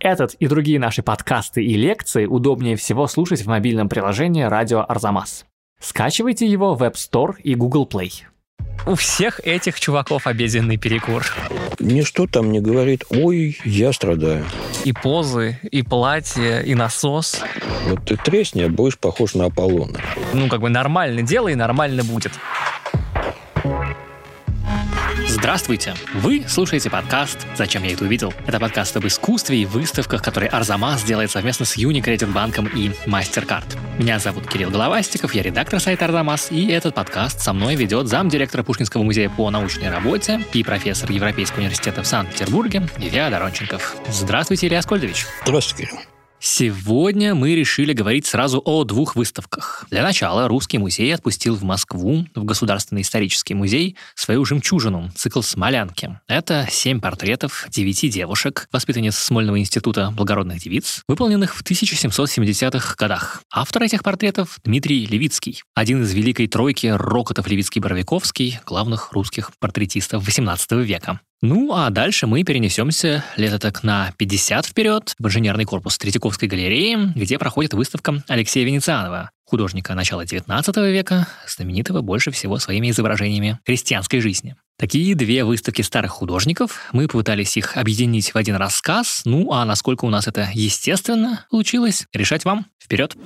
Этот и другие наши подкасты и лекции удобнее всего слушать в мобильном приложении «Радио Арзамас». Скачивайте его в App Store и Google Play. У всех этих чуваков обеденный перекур. Ничто там не говорит, ой, я страдаю. И позы, и платье, и насос. Вот ты тресни, а будешь похож на Аполлона. Ну, как бы нормально делай, и нормально будет. Здравствуйте! Вы слушаете подкаст «Зачем я это увидел?». Это подкаст об искусстве и выставках, который Арзамас делает совместно с Unicredit банком и MasterCard. Меня зовут Кирилл Головастиков, я редактор сайта Арзамас, и этот подкаст со мной ведет замдиректора Пушкинского музея по научной работе и профессор Европейского университета в Санкт-Петербурге Илья Доронченков. Здравствуйте, Илья Аскольдович. Здравствуйте, Кирилл. Сегодня мы решили говорить сразу о двух выставках. Для начала Русский музей отпустил в Москву, в Государственный исторический музей, свою жемчужину, цикл «Смолянки». Это семь портретов девяти девушек, воспитанниц Смольного института благородных девиц, выполненных в 1770-х годах. Автор этих портретов – Дмитрий Левицкий, один из великой тройки Рокотов Левицкий-Боровиковский, главных русских портретистов XVIII века. Ну, а дальше мы перенесемся лето так на 50 вперед в инженерный корпус Третьяковской галереи, где проходит выставка Алексея Венецианова, художника начала XIX века, знаменитого больше всего своими изображениями крестьянской жизни. Такие две выставки старых художников, мы попытались их объединить в один рассказ, ну а насколько у нас это естественно получилось, решать вам. Вперед!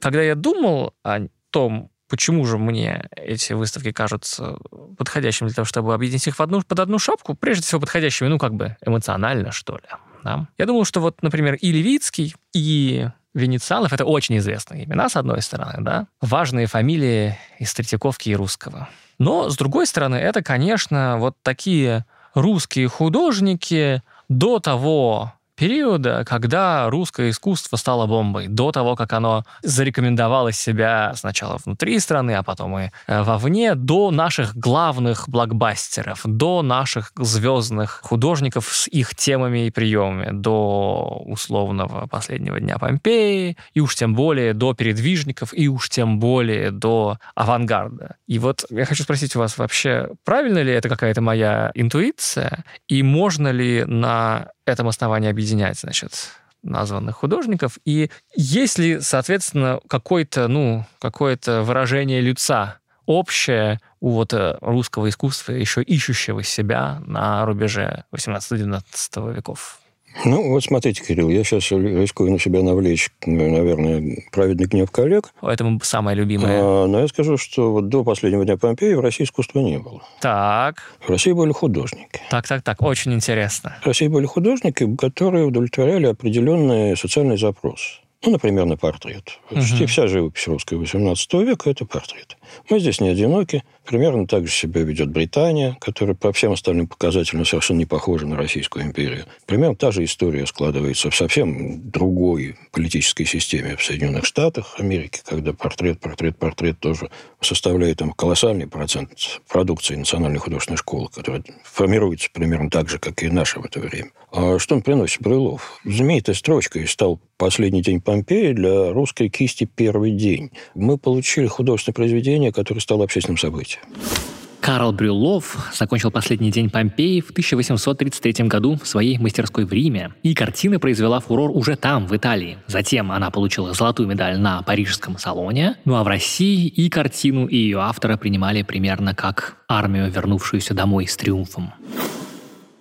Когда я думал о том, почему же мне эти выставки кажутся подходящими для того, чтобы объединить их в одну, под одну шапку, прежде всего подходящими, ну, как бы эмоционально, что ли. Да? Я думал, что вот, например, и Левицкий, и Венецианов — это очень известные имена, с одной стороны, да, важные фамилии из Третьяковки и Русского. Но, с другой стороны, это, конечно, вот такие русские художники до того периода, когда русское искусство стало бомбой, до того, как оно зарекомендовало себя сначала внутри страны, а потом и э, вовне, до наших главных блокбастеров, до наших звездных художников с их темами и приемами, до условного последнего дня Помпеи, и уж тем более до передвижников, и уж тем более до авангарда. И вот я хочу спросить у вас вообще, правильно ли это какая-то моя интуиция, и можно ли на этом основании объединять, значит, названных художников. И есть ли, соответственно, какое-то, ну, какое-то выражение лица общее у вот э, русского искусства, еще ищущего себя на рубеже 18-19 веков? Ну, вот смотрите, Кирилл, я сейчас рискую на себя навлечь, наверное, праведный гнев коллег. Это самое любимое. А, но я скажу, что вот до последнего дня Помпеи в России искусства не было. Так. В России были художники. Так, так, так, очень интересно. В России были художники, которые удовлетворяли определенный социальный запрос. Ну, например, на портрет. Почти угу. вся живопись русская XVIII века – это портрет. Мы здесь не одиноки. Примерно так же себя ведет Британия, которая по всем остальным показателям совершенно не похожа на Российскую империю. Примерно та же история складывается в совсем другой политической системе в Соединенных Штатах Америки, когда портрет, портрет, портрет тоже составляет там колоссальный процент продукции Национальной художественной школы, которая формируется примерно так же, как и наша в это время. А что он приносит Брюлов? Знаменитая строчка и стал последний день Помпеи для русской кисти первый день. Мы получили художественное произведение, которое стало общественным событием. Карл Брюлов закончил последний день Помпеи в 1833 году в своей мастерской в Риме, и картина произвела фурор уже там, в Италии. Затем она получила золотую медаль на Парижском салоне, ну а в России и картину, и ее автора принимали примерно как армию, вернувшуюся домой с триумфом.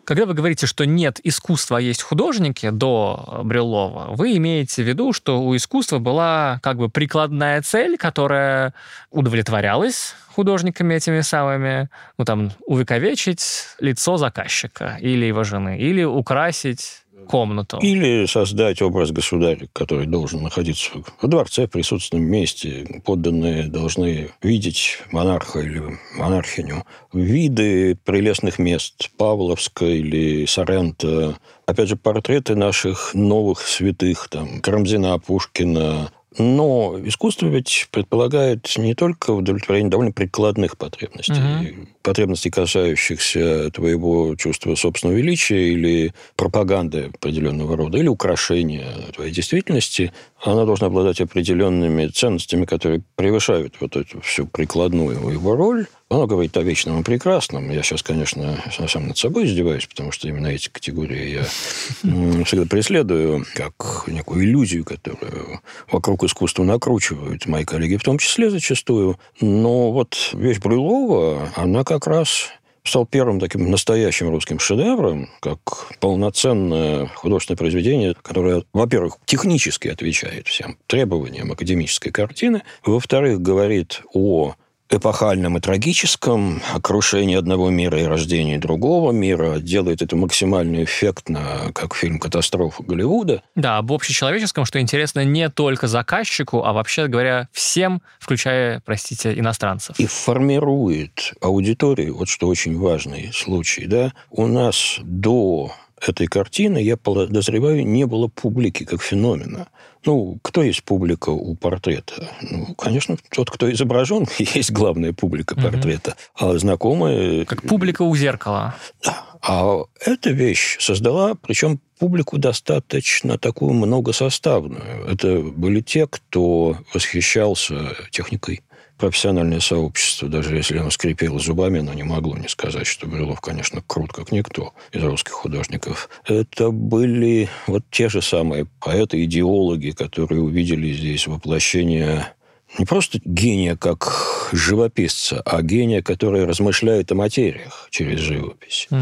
Когда вы говорите, что нет искусства, а есть художники до Брюлова, вы имеете в виду, что у искусства была как бы прикладная цель, которая удовлетворялась художниками этими самыми, ну там, увековечить лицо заказчика или его жены, или украсить комнату. Или создать образ государя, который должен находиться в дворце, в присутственном месте. Подданные должны видеть монарха или монархиню. Виды прелестных мест Павловска или Сорента. Опять же, портреты наших новых святых, там, Карамзина, Пушкина, Но искусство ведь предполагает не только удовлетворение довольно прикладных потребностей, угу. Потребностей, касающихся твоего чувства собственного величия или пропаганды определенного рода, или украшения твоей действительности. Она должна обладать определенными ценностями, которые превышают вот эту всю прикладную его роль. Оно говорит о вечном и прекрасном. Я сейчас, конечно, сам над собой издеваюсь, потому что именно эти категории я всегда преследую как некую иллюзию, которую вокруг искусства накручивают мои коллеги в том числе зачастую. Но вот вещь Брюлова, она как раз стал первым таким настоящим русским шедевром, как полноценное художественное произведение, которое, во-первых, технически отвечает всем требованиям академической картины, во-вторых, говорит о эпохальном и трагическом, крушении одного мира и рождении другого мира, делает это максимально эффектно, как фильм «Катастрофа Голливуда». Да, об общечеловеческом, что интересно не только заказчику, а вообще говоря всем, включая, простите, иностранцев. И формирует аудиторию, вот что очень важный случай, да, у нас до этой картины, я подозреваю, не было публики как феномена. Ну, кто есть публика у портрета? Ну, конечно, тот, кто изображен, есть главная публика портрета. Угу. А знакомые... Как публика у зеркала. Да. А эта вещь создала, причем публику достаточно такую многосоставную. Это были те, кто восхищался техникой, профессиональное сообщество, даже если оно скрипело зубами, оно не могло не сказать, что Брюлов, конечно, крут, как никто из русских художников. Это были вот те же самые поэты, идеологи, которые увидели здесь воплощение не просто гения как живописца, а гения, который размышляет о материях через живопись. Угу.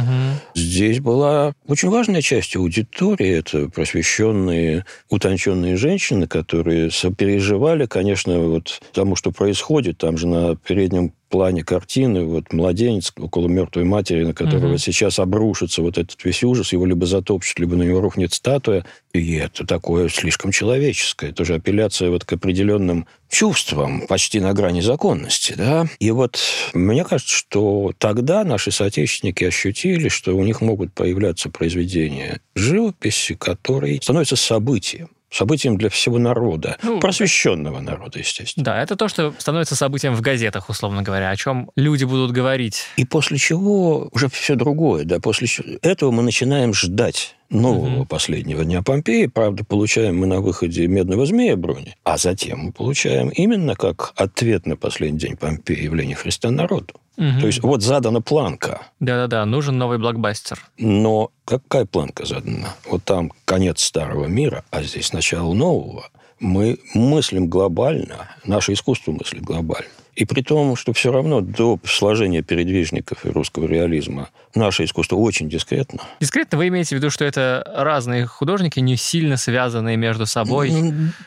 Здесь была очень важная часть аудитории, это просвещенные, утонченные женщины, которые сопереживали, конечно, вот тому, что происходит. Там же на переднем плане картины вот младенец около мертвой матери, на которого угу. сейчас обрушится вот этот весь ужас, его либо затопчут, либо на него рухнет статуя. И это такое слишком человеческое. Это же апелляция вот к определенным чувствам, почти на грани законности. Да? И вот мне кажется, что тогда наши соотечественники ощутили, что у них могут появляться произведения живописи, которые становятся событием событием для всего народа, ну, просвещенного народа, естественно. Да, это то, что становится событием в газетах, условно говоря, о чем люди будут говорить. И после чего уже все другое, да, после этого мы начинаем ждать нового угу. последнего дня Помпеи. Правда, получаем мы на выходе медного змея брони, а затем мы получаем именно как ответ на последний день Помпеи явление Христа народу. Угу. То есть вот задана планка. Да-да-да, нужен новый блокбастер. Но какая планка задана? Вот там конец старого мира, а здесь начало нового. Мы мыслим глобально, наше искусство мыслит глобально. И при том, что все равно до сложения передвижников и русского реализма наше искусство очень дискретно. Дискретно вы имеете в виду, что это разные художники, не сильно связанные между собой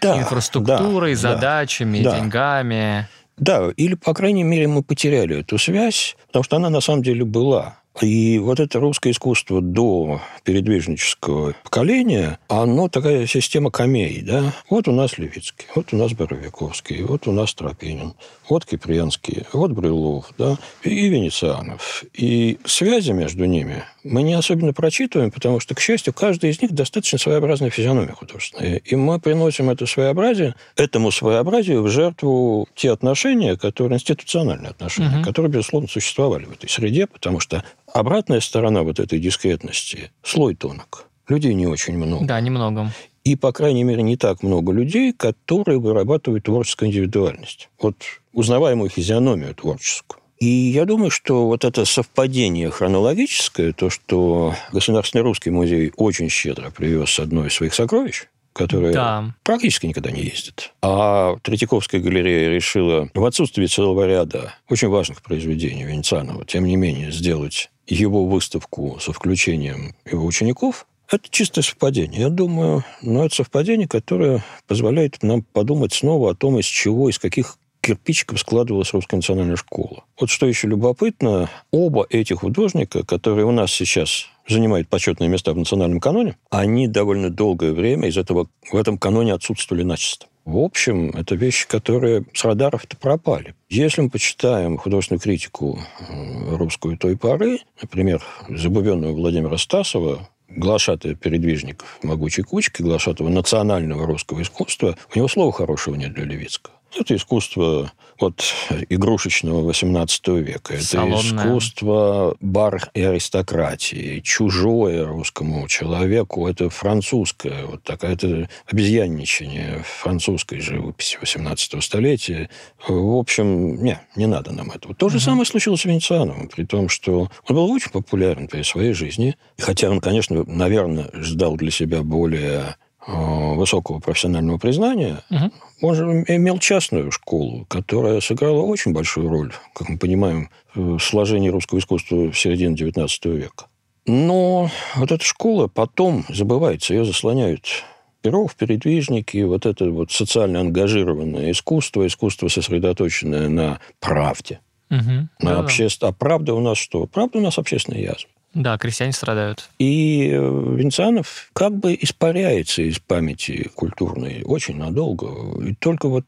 да, инфраструктурой, да, задачами, да, деньгами? Да, или, по крайней мере, мы потеряли эту связь, потому что она на самом деле была. И вот это русское искусство до передвижнического поколения, оно такая система камей, да? Вот у нас Левицкий, вот у нас Боровиковский, вот у нас Тропинин, вот Киприянский, вот Брюлов, да, и Венецианов. И связи между ними мы не особенно прочитываем, потому что, к счастью, каждый из них достаточно своеобразная физиономия художественная. И мы приносим это своеобразие, этому своеобразию в жертву те отношения, которые институциональные отношения, угу. которые, безусловно, существовали в этой среде, потому что обратная сторона вот этой дискретности – слой тонок. Людей не очень много. Да, немного. И, по крайней мере, не так много людей, которые вырабатывают творческую индивидуальность. Вот узнаваемую физиономию творческую. И я думаю, что вот это совпадение хронологическое, то, что Государственный русский музей очень щедро привез одно из своих сокровищ, которое да. практически никогда не ездит. А Третьяковская галерея решила в отсутствии целого ряда очень важных произведений Венецианова, тем не менее, сделать его выставку со включением его учеников, это чистое совпадение. Я думаю, но это совпадение, которое позволяет нам подумать снова о том, из чего, из каких кирпичиков складывалась русская национальная школа. Вот что еще любопытно, оба этих художника, которые у нас сейчас занимают почетные места в национальном каноне, они довольно долгое время из этого, в этом каноне отсутствовали начисто. В общем, это вещи, которые с радаров-то пропали. Если мы почитаем художественную критику э, русскую той поры, например, забубенного Владимира Стасова, глашатая передвижников могучей кучки, глашатого национального русского искусства, у него слова хорошего нет для Левицкого. Это искусство от игрушечного 18 века. Это Салонное. искусство бар и аристократии, чужое русскому человеку. Это французское, вот такая это обезьянничание французской живописи 18 столетия. В общем, не, не надо нам этого. То же угу. самое случилось с Венециановым, при том, что он был очень популярен при своей жизни. Хотя он, конечно, наверное, ждал для себя более высокого профессионального признания, угу. он же имел частную школу, которая сыграла очень большую роль, как мы понимаем, в сложении русского искусства в середине XIX века. Но вот эта школа потом забывается, ее заслоняют Перов, передвижники, вот это вот социально ангажированное искусство, искусство, сосредоточенное на правде. Угу. На да, обще... А правда у нас что? Правда у нас общественная язва. Да, крестьяне страдают. И э, Венцианов как бы испаряется из памяти культурной очень надолго. И только вот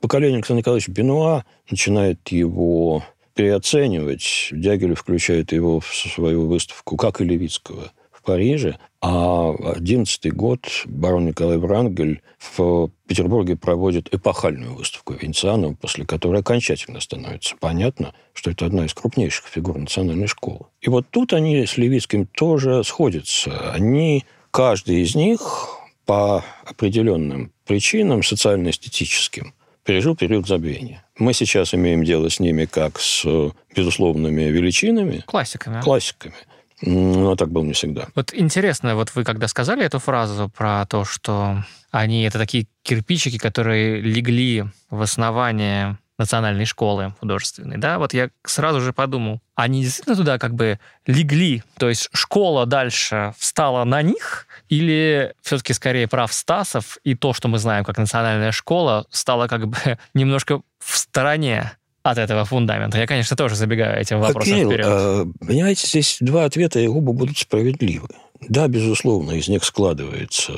поколение Александра Николаевича Бенуа начинает его переоценивать. Дягилев включает его в свою выставку, как и Левицкого – Париже, а 11 год барон Николай Врангель в Петербурге проводит эпохальную выставку Венецианова, после которой окончательно становится понятно, что это одна из крупнейших фигур национальной школы. И вот тут они с Левицким тоже сходятся. Они, каждый из них по определенным причинам социально-эстетическим пережил период забвения. Мы сейчас имеем дело с ними как с безусловными величинами. Классиками. Классиками. Ну, а так было не всегда. Вот интересно, вот вы когда сказали эту фразу про то, что они это такие кирпичики, которые легли в основание национальной школы художественной, да, вот я сразу же подумал, они действительно туда как бы легли, то есть школа дальше встала на них, или все-таки скорее прав Стасов и то, что мы знаем как национальная школа, стало как бы немножко в стороне от этого фундамента? Я, конечно, тоже забегаю этим вопросом Кирилл, вперед. А, понимаете, здесь два ответа, и оба будут справедливы. Да, безусловно, из них складывается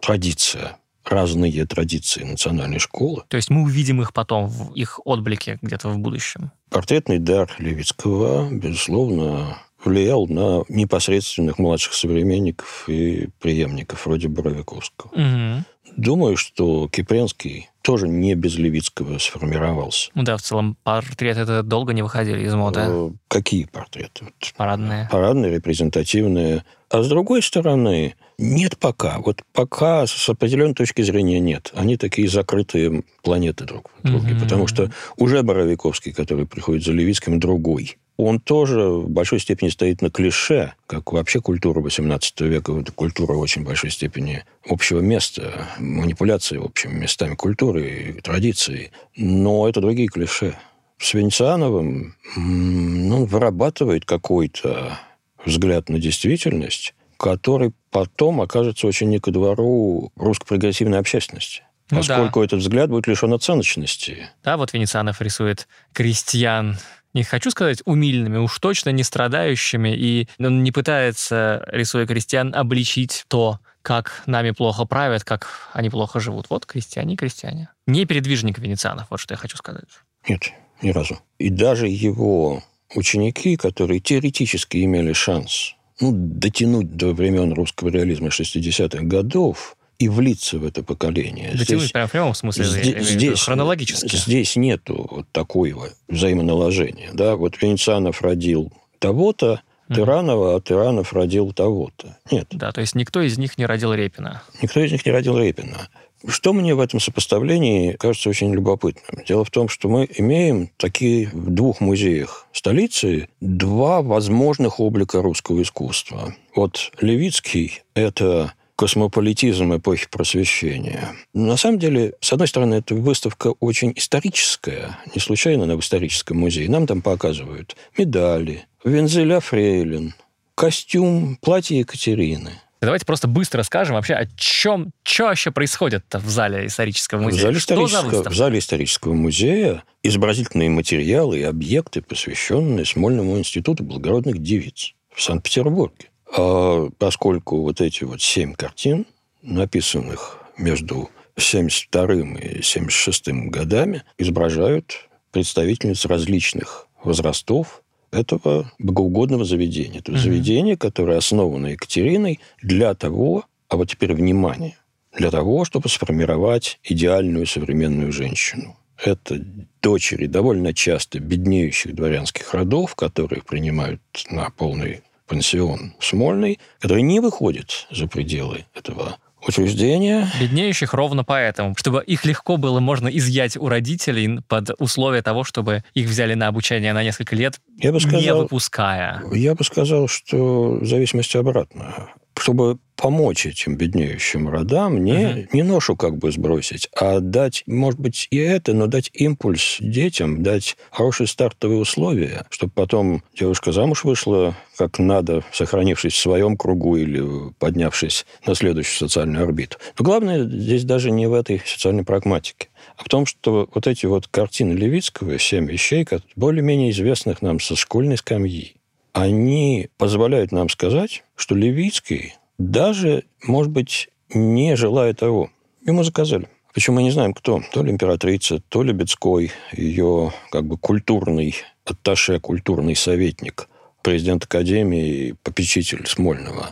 традиция, разные традиции национальной школы. То есть мы увидим их потом, в их отблике где-то в будущем? Портретный дар Левицкого, безусловно, влиял на непосредственных младших современников и преемников вроде Боровиковского. Угу. Думаю, что Кипренский тоже не без Левицкого сформировался. Ну да, в целом портреты это долго не выходили из моды. Э, какие портреты? Парадные. Парадные, репрезентативные. А с другой стороны, нет пока. Вот пока с определенной точки зрения нет. Они такие закрытые планеты друг в друге. Mm-hmm. Потому что уже Боровиковский, который приходит за Левицким, другой он тоже в большой степени стоит на клише, как вообще культура XVIII века. Это культура в очень большой степени общего места, манипуляции, в общем, местами культуры и традиции. Но это другие клише. С Венециановым ну, вырабатывает какой-то взгляд на действительность, который потом окажется очень не ко двору русской прогрессивной общественности. Ну, поскольку да. этот взгляд будет лишен оценочности. Да, вот Венецианов рисует крестьян не хочу сказать умильными, уж точно не страдающими, и он не пытается, рисуя крестьян, обличить то, как нами плохо правят, как они плохо живут. Вот крестьяне и крестьяне. Не передвижник венецианов, вот что я хочу сказать. Нет, ни разу. И даже его ученики, которые теоретически имели шанс ну, дотянуть до времен русского реализма 60-х годов, и влиться в это поколение. Дотянуть здесь, прям в прямом смысле, здесь, здесь, хронологически. Здесь нету вот такого взаимоналожения. Да? Вот Венецианов родил того-то, Тыранова, а Тыранов родил того-то. Нет. Да, то есть никто из них не родил Репина. Никто из них не родил Репина. Что мне в этом сопоставлении кажется очень любопытным? Дело в том, что мы имеем такие в двух музеях столицы два возможных облика русского искусства. Вот Левицкий – это космополитизм эпохи просвещения. На самом деле, с одной стороны, эта выставка очень историческая, не случайно она в историческом музее. Нам там показывают медали, вензеля фрейлин, костюм, платье Екатерины. Давайте просто быстро скажем вообще, о чем, что вообще происходит в зале исторического музея. В зале, исторического, в зале исторического музея изобразительные материалы и объекты, посвященные Смольному институту благородных девиц в Санкт-Петербурге. А поскольку вот эти вот семь картин, написанных между 72 и 76 годами, изображают представительниц различных возрастов, этого богоугодного заведения. То есть заведение, которое основано Екатериной для того, а вот теперь внимание, для того, чтобы сформировать идеальную современную женщину. Это дочери довольно часто беднеющих дворянских родов, которые принимают на полный пансион Смольный, которые не выходят за пределы этого учреждения. Беднеющих ровно поэтому, чтобы их легко было можно изъять у родителей под условие того, чтобы их взяли на обучение на несколько лет, я бы сказал, не выпуская. Я бы сказал, что в зависимости обратно чтобы помочь этим беднеющим родам, не, uh-huh. не ношу как бы сбросить, а дать, может быть, и это, но дать импульс детям, дать хорошие стартовые условия, чтобы потом девушка замуж вышла как надо, сохранившись в своем кругу или поднявшись на следующую социальную орбиту. Но главное здесь даже не в этой социальной прагматике, а в том, что вот эти вот картины Левицкого, семь вещей, более-менее известных нам со школьной скамьи, они позволяют нам сказать, что Левицкий даже, может быть, не желая того. Ему заказали. Причем мы не знаем, кто. То ли императрица, то ли Бецкой, ее как бы культурный атташе, культурный советник, президент Академии, попечитель Смольного.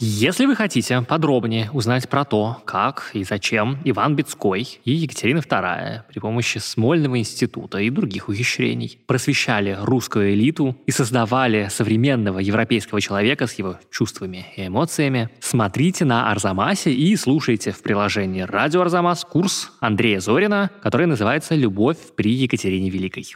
Если вы хотите подробнее узнать про то, как и зачем Иван Бецкой и Екатерина II при помощи Смольного института и других ухищрений просвещали русскую элиту и создавали современного европейского человека с его чувствами и эмоциями, смотрите на Арзамасе и слушайте в приложении «Радио Арзамас» курс Андрея Зорина, который называется «Любовь при Екатерине Великой».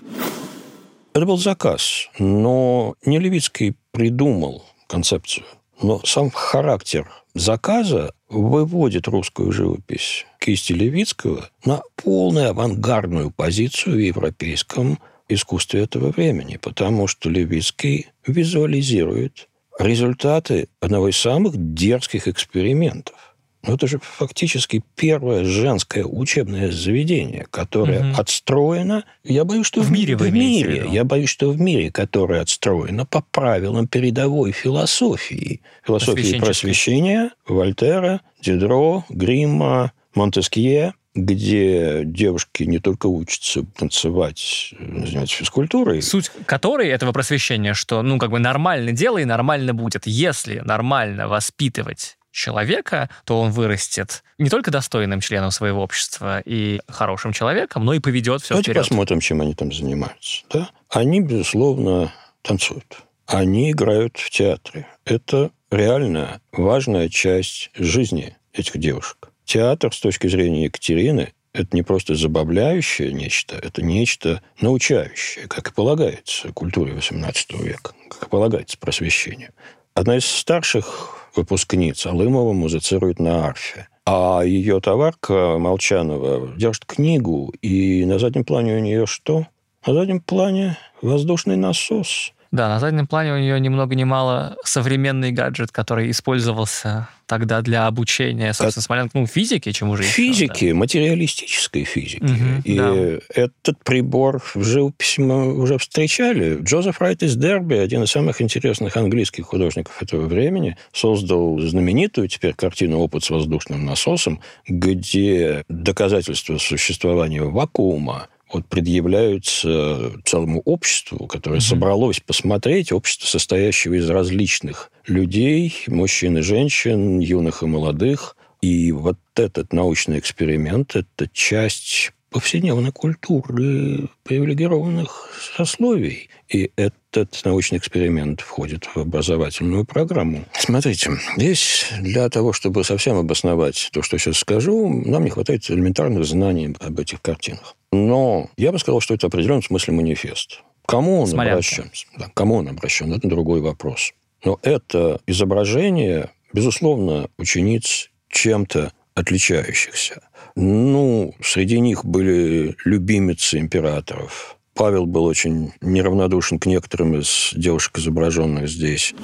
Это был заказ, но не Левицкий придумал концепцию – но сам характер заказа выводит русскую живопись кисти Левицкого на полную авангардную позицию в европейском искусстве этого времени, потому что Левицкий визуализирует результаты одного из самых дерзких экспериментов – но это же фактически первое женское учебное заведение, которое угу. отстроено, я боюсь, что в, в мире, в мире, я боюсь, что в мире, которое отстроено по правилам передовой философии, философии просвещения Вольтера, Дидро, Гримма, Монтескье, где девушки не только учатся танцевать, заниматься физкультурой. Суть которой этого просвещения, что, ну, как бы нормально дело и нормально будет. Если нормально воспитывать человека, то он вырастет не только достойным членом своего общества и хорошим человеком, но и поведет все Давайте вперед. посмотрим, чем они там занимаются. Да? Они, безусловно, танцуют. Они играют в театре. Это реально важная часть жизни этих девушек. Театр с точки зрения Екатерины это не просто забавляющее нечто, это нечто научающее, как и полагается культуре XVIII века, как и полагается просвещению. Одна из старших выпускниц Алымова музицирует на арфе. А ее товарка Молчанова держит книгу, и на заднем плане у нее что? На заднем плане воздушный насос – да, на заднем плане у нее ни много ни мало современный гаджет, который использовался тогда для обучения, собственно, Смоленко, ну, физики, чем уже Физики, да. материалистической физики. Угу, и да. этот прибор в живописи мы уже встречали. Джозеф Райт из Дерби, один из самых интересных английских художников этого времени, создал знаменитую теперь картину «Опыт с воздушным насосом», где доказательства существования вакуума вот предъявляются целому обществу, которое mm-hmm. собралось посмотреть, общество, состоящее из различных людей, мужчин и женщин, юных и молодых. И вот этот научный эксперимент – это часть повседневной культуры привилегированных сословий. И этот научный эксперимент входит в образовательную программу. Смотрите, здесь для того, чтобы совсем обосновать то, что сейчас скажу, нам не хватает элементарных знаний об этих картинах. Но я бы сказал, что это в определенном смысле манифест. Кому он Смолянка. обращен? Да, кому он обращен? Это другой вопрос. Но это изображение, безусловно, учениц чем-то отличающихся. Ну, среди них были любимицы императоров. Павел был очень неравнодушен к некоторым из девушек, изображенных здесь.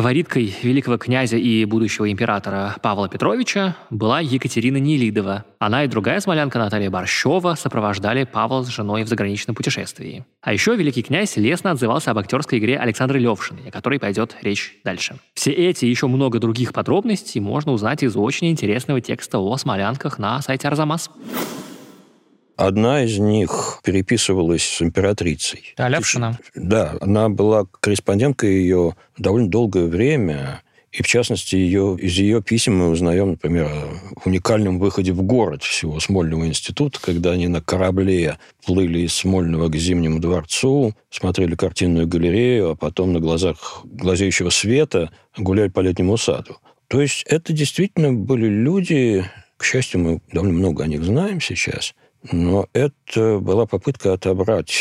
Фавориткой великого князя и будущего императора Павла Петровича была Екатерина Нелидова. Она и другая смолянка Наталья Борщева сопровождали Павла с женой в заграничном путешествии. А еще великий князь лестно отзывался об актерской игре Александра Левшиной, о которой пойдет речь дальше. Все эти и еще много других подробностей можно узнать из очень интересного текста о смолянках на сайте Арзамас. Одна из них переписывалась с императрицей. Да, Левшина. Да, она была корреспонденткой ее довольно долгое время. И, в частности, ее, из ее писем мы узнаем, например, о уникальном выходе в город всего Смольного института, когда они на корабле плыли из Смольного к Зимнему дворцу, смотрели картинную галерею, а потом на глазах глазеющего света гуляли по летнему саду. То есть это действительно были люди, к счастью, мы довольно много о них знаем сейчас, но это была попытка отобрать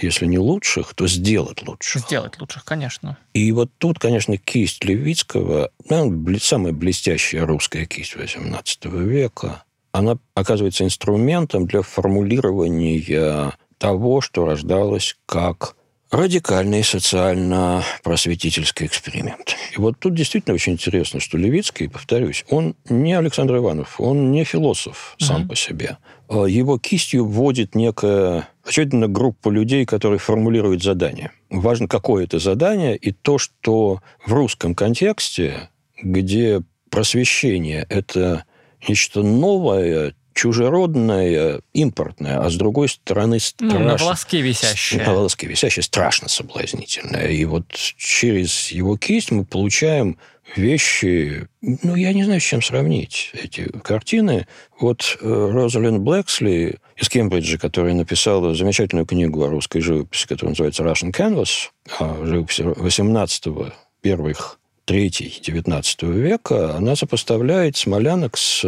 если не лучших, то сделать лучших. Сделать лучших, конечно. И вот тут, конечно, кисть Левицкого, ну, самая блестящая русская кисть XVIII века, она оказывается инструментом для формулирования того, что рождалось как радикальный социально-просветительский эксперимент. И вот тут действительно очень интересно, что Левицкий, повторюсь, он не Александр Иванов, он не философ сам uh-huh. по себе. А его кистью вводит некая очевидно группа людей, которые формулируют задание. Важно, какое это задание, и то, что в русском контексте, где просвещение – это нечто новое, чужеродное, импортное, а с другой стороны страшно... Ну, на волоске висящее. На волоске висящее, страшно соблазнительное. И вот через его кисть мы получаем вещи, ну, я не знаю, с чем сравнить эти картины. Вот э, Розалин Блэксли из Кембриджа, которая написала замечательную книгу о русской живописи, которая называется «Russian Canvas», о живописи 18-го, первых третий, 19 века, она сопоставляет смолянок с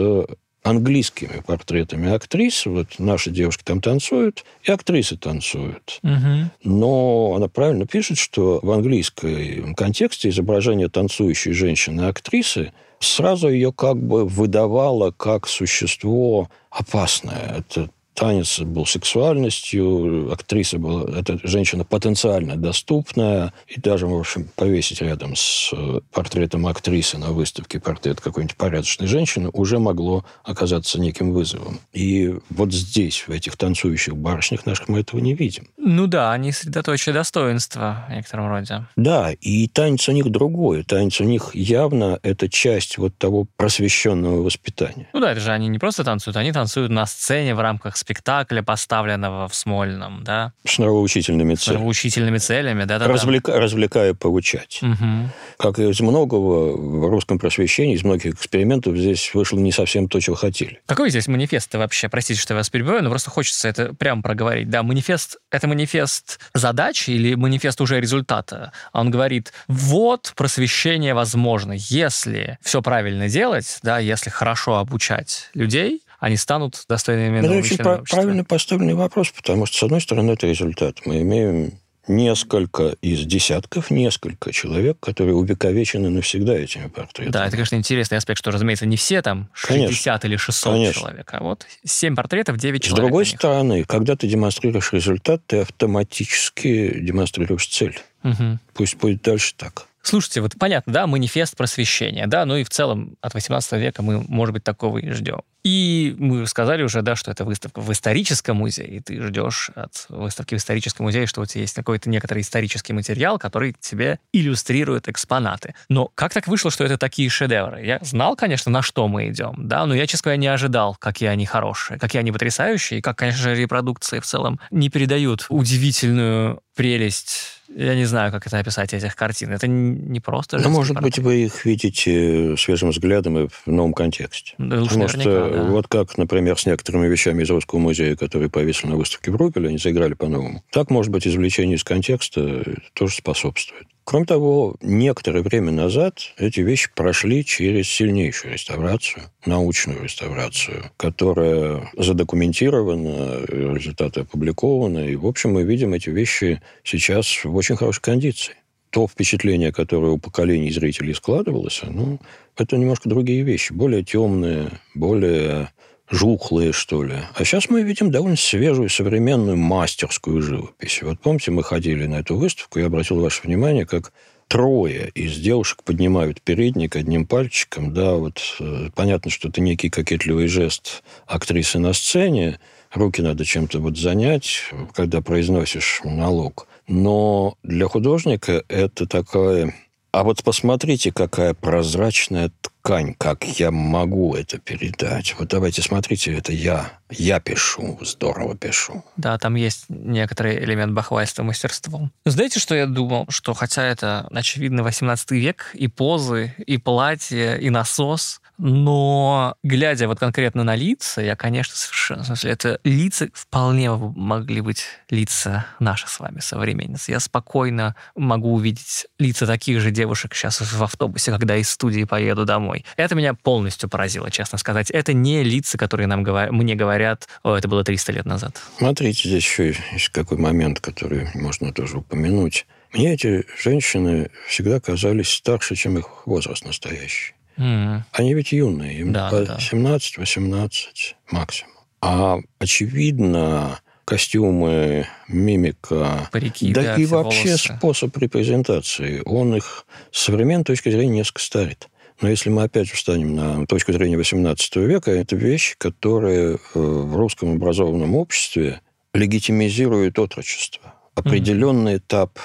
английскими портретами актрис. Вот наши девушки там танцуют, и актрисы танцуют. Угу. Но она правильно пишет, что в английском контексте изображение танцующей женщины-актрисы сразу ее как бы выдавало как существо опасное. Это танец был сексуальностью, актриса была, эта женщина потенциально доступная, и даже, в общем, повесить рядом с э, портретом актрисы на выставке портрет какой-нибудь порядочной женщины уже могло оказаться неким вызовом. И вот здесь, в этих танцующих барышнях наших, мы этого не видим. Ну да, они средоточие достоинства в некотором роде. Да, и танец у них другой. Танец у них явно это часть вот того просвещенного воспитания. Ну да, это же они не просто танцуют, они танцуют на сцене в рамках спектакля, поставленного в Смольном, да? С нравоучительными целями. С нравоучительными целями, да, да. Развлека... Развлекая, поучать. Угу. Как из многого в русском просвещении, из многих экспериментов здесь вышло не совсем то, чего хотели. Какой здесь манифест вообще? Простите, что я вас перебиваю, но просто хочется это прямо проговорить. Да, манифест — это манифест задачи или манифест уже результата? Он говорит, вот просвещение возможно, если все правильно делать, да, если хорошо обучать людей, они станут достойными Это очень правильно поставленный вопрос, потому что, с одной стороны, это результат. Мы имеем несколько из десятков, несколько человек, которые увековечены навсегда этими портретами. Да, это, конечно, интересный аспект, что, разумеется, не все там 60 конечно, или 600 конечно. человек, а вот 7 портретов, 9 человек. С другой стороны, когда ты демонстрируешь результат, ты автоматически демонстрируешь цель. Угу. Пусть будет дальше так. Слушайте, вот понятно, да, манифест просвещения, да, ну и в целом от 18 века мы, может быть, такого и ждем. И мы сказали уже, да, что это выставка в историческом музее, и ты ждешь от выставки в историческом музее, что у тебя есть какой-то некоторый исторический материал, который тебе иллюстрирует экспонаты. Но как так вышло, что это такие шедевры? Я знал, конечно, на что мы идем, да, но я, честно говоря, не ожидал, какие они хорошие, какие они потрясающие, и как, конечно же, репродукции в целом не передают удивительную прелесть я не знаю, как это описать, этих картин. Это не просто Ну, может портрет. быть, вы их видите свежим взглядом и в новом контексте. Да, Потому что да. вот как, например, с некоторыми вещами из Русского музея, которые повесили на выставке в они заиграли по-новому. Так, может быть, извлечение из контекста тоже способствует. Кроме того, некоторое время назад эти вещи прошли через сильнейшую реставрацию, научную реставрацию, которая задокументирована, результаты опубликованы. И, в общем, мы видим эти вещи сейчас в очень хорошей кондиции. То впечатление, которое у поколений зрителей складывалось, ну, это немножко другие вещи, более темные, более жухлые, что ли. А сейчас мы видим довольно свежую, современную мастерскую живопись. Вот помните, мы ходили на эту выставку, я обратил ваше внимание, как трое из девушек поднимают передник одним пальчиком. Да, вот э, понятно, что это некий кокетливый жест актрисы на сцене. Руки надо чем-то вот занять, когда произносишь монолог. Но для художника это такая... А вот посмотрите, какая прозрачная ткань, как я могу это передать. Вот давайте смотрите, это я. Я пишу, здорово пишу. Да, там есть некоторый элемент бахвальства мастерством. Знаете, что я думал? Что хотя это, очевидно, 18 век, и позы, и платье, и насос, но глядя вот конкретно на лица, я, конечно, совершенно... В смысле, это лица вполне могли быть лица наши с вами, современницы. Я спокойно могу увидеть лица таких же девушек сейчас в автобусе, когда из студии поеду домой. Это меня полностью поразило, честно сказать. Это не лица, которые нам говор... мне говорят, о, это было 300 лет назад. Смотрите, здесь еще есть какой момент, который можно тоже упомянуть. Мне эти женщины всегда казались старше, чем их возраст настоящий. Mm. Они ведь юные, им да, по да. 17-18 максимум. А очевидно, костюмы, мимика, Парики, да, да и вообще волосы. способ репрезентации, он их с современной точки зрения несколько старит. Но если мы опять встанем на точку зрения XVIII века, это вещи, которые э, в русском образованном обществе легитимизируют отрочество. Определенный mm-hmm. этап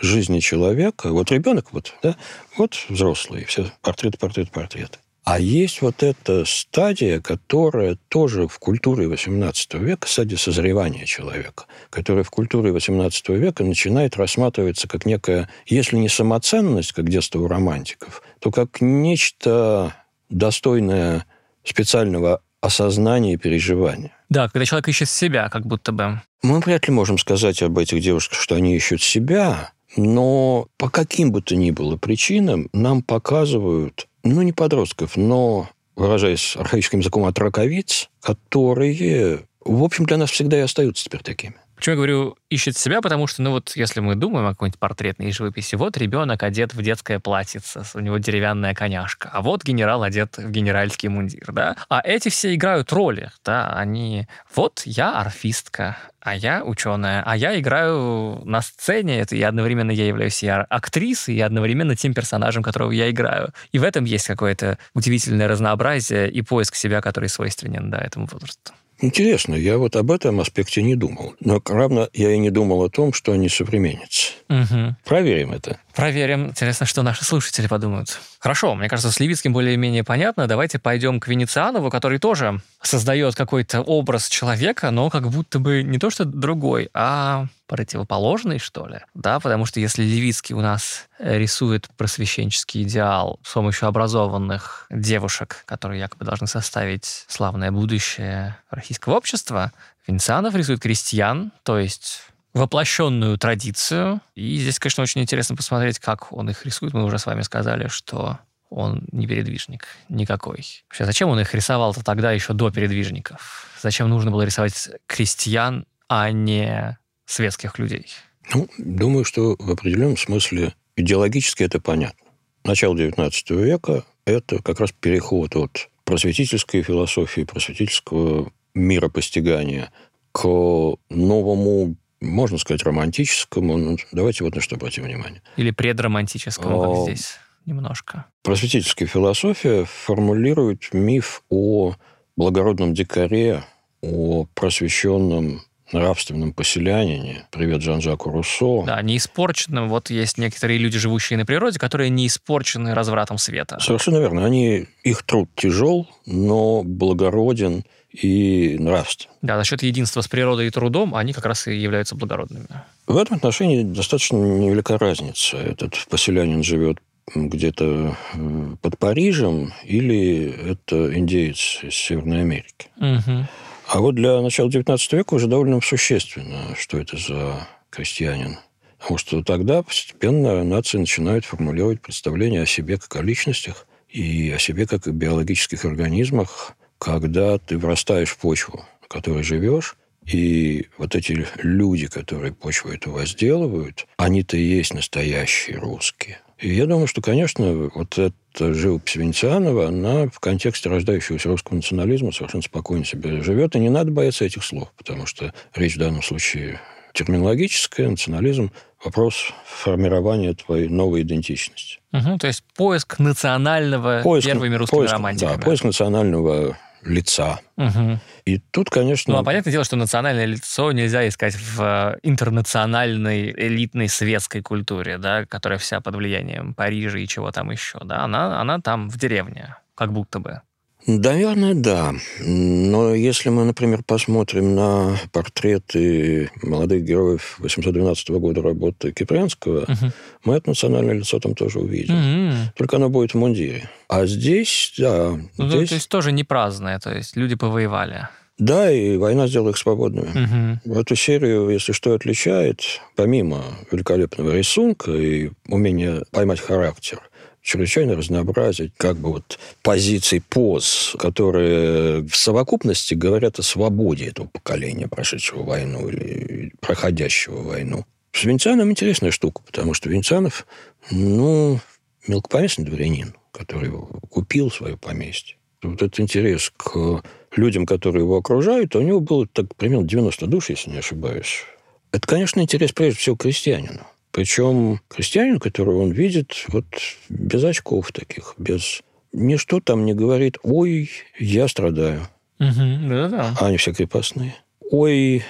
жизни человека, вот ребенок, вот, да, вот взрослый, все портрет, портрет, портрет. А есть вот эта стадия, которая тоже в культуре XVIII века, стадия созревания человека, которая в культуре XVIII века начинает рассматриваться как некая, если не самоценность, как детство у романтиков, то как нечто достойное специального осознания и переживания. Да, когда человек ищет себя, как будто бы. Мы вряд ли можем сказать об этих девушках, что они ищут себя, но по каким бы то ни было причинам нам показывают, ну, не подростков, но, выражаясь архаическим языком, от раковиц, которые, в общем, для нас всегда и остаются теперь такими. Почему я говорю ищет себя? Потому что, ну вот, если мы думаем о какой-нибудь портретной живописи, вот ребенок одет в детское платьице, у него деревянная коняшка, а вот генерал одет в генеральский мундир, да? А эти все играют роли, да? Они... Вот я орфистка, а я ученая, а я играю на сцене, это и одновременно я являюсь и актрисой, и одновременно тем персонажем, которого я играю. И в этом есть какое-то удивительное разнообразие и поиск себя, который свойственен да, этому возрасту. Интересно, я вот об этом аспекте не думал. Но равно я и не думал о том, что они современницы. Угу. Проверим это. Проверим. Интересно, что наши слушатели подумают. Хорошо, мне кажется, с Левицким более-менее понятно. Давайте пойдем к Венецианову, который тоже создает какой-то образ человека, но как будто бы не то что другой, а противоположный, что ли. Да, потому что если Левицкий у нас рисует просвещенческий идеал с помощью образованных девушек, которые якобы должны составить славное будущее российского общества, Венецианов рисует крестьян, то есть воплощенную традицию. И здесь, конечно, очень интересно посмотреть, как он их рисует. Мы уже с вами сказали, что он не передвижник никакой. Вообще, зачем он их рисовал-то тогда еще до передвижников? Зачем нужно было рисовать крестьян, а не светских людей? Ну, думаю, что в определенном смысле идеологически это понятно. Начало XIX века – это как раз переход от просветительской философии, просветительского миропостигания к новому можно сказать, романтическому. Ну, давайте вот на что обратим внимание. Или предромантическому, как здесь немножко. Просветительская философия формулирует миф о благородном дикаре, о просвещенном нравственном поселянине. Привет Жан-Жаку Руссо. Да, не испорченным. Вот есть некоторые люди, живущие на природе, которые не испорчены развратом света. Совершенно верно. Они, их труд тяжел, но благороден – и нравственно. Да, за счет единства с природой и трудом они как раз и являются благородными. В этом отношении достаточно невелика разница. Этот поселянин живет где-то э, под Парижем или это индеец из Северной Америки. Угу. А вот для начала XIX века уже довольно существенно, что это за крестьянин. Потому что тогда постепенно нации начинают формулировать представление о себе как о личностях и о себе как о биологических организмах, когда ты врастаешь в почву, на которой живешь, и вот эти люди, которые почву эту возделывают, они-то и есть настоящие русские. И я думаю, что, конечно, вот эта живопись Венецианова, она в контексте рождающегося русского национализма совершенно спокойно себе живет, и не надо бояться этих слов, потому что речь в данном случае терминологическая, национализм – вопрос формирования твоей новой идентичности. Угу, то есть поиск национального поиск, первыми русскими поиск, романтиками. Да, поиск национального лица. Угу. И тут, конечно... Ну, а понятное дело, что национальное лицо нельзя искать в э, интернациональной элитной светской культуре, да, которая вся под влиянием Парижа и чего там еще. Да? Она, она там в деревне, как будто бы. Наверное, да. Но если мы, например, посмотрим на портреты молодых героев 812 года работы Кипрянского, угу. мы это национальное лицо там тоже увидим. Угу. Только оно будет в мундире. А здесь, да... Ну, здесь... То есть тоже не праздное, то есть люди повоевали. Да, и война сделала их свободными. Угу. Эту серию, если что, отличает, помимо великолепного рисунка и умения поймать характер, чрезвычайно разнообразить как бы вот позиций поз, которые в совокупности говорят о свободе этого поколения, прошедшего войну или проходящего войну. С Венецианом интересная штука, потому что Венецианов, ну, мелкопоместный дворянин, который купил свое поместье. Вот этот интерес к людям, которые его окружают, у него было так примерно 90 душ, если не ошибаюсь. Это, конечно, интерес прежде всего крестьянину. Причем крестьянин, которого он видит, вот без очков таких, без... Ничто там не говорит, ой, я страдаю. Угу, да-да. А они все крепостные. Ой,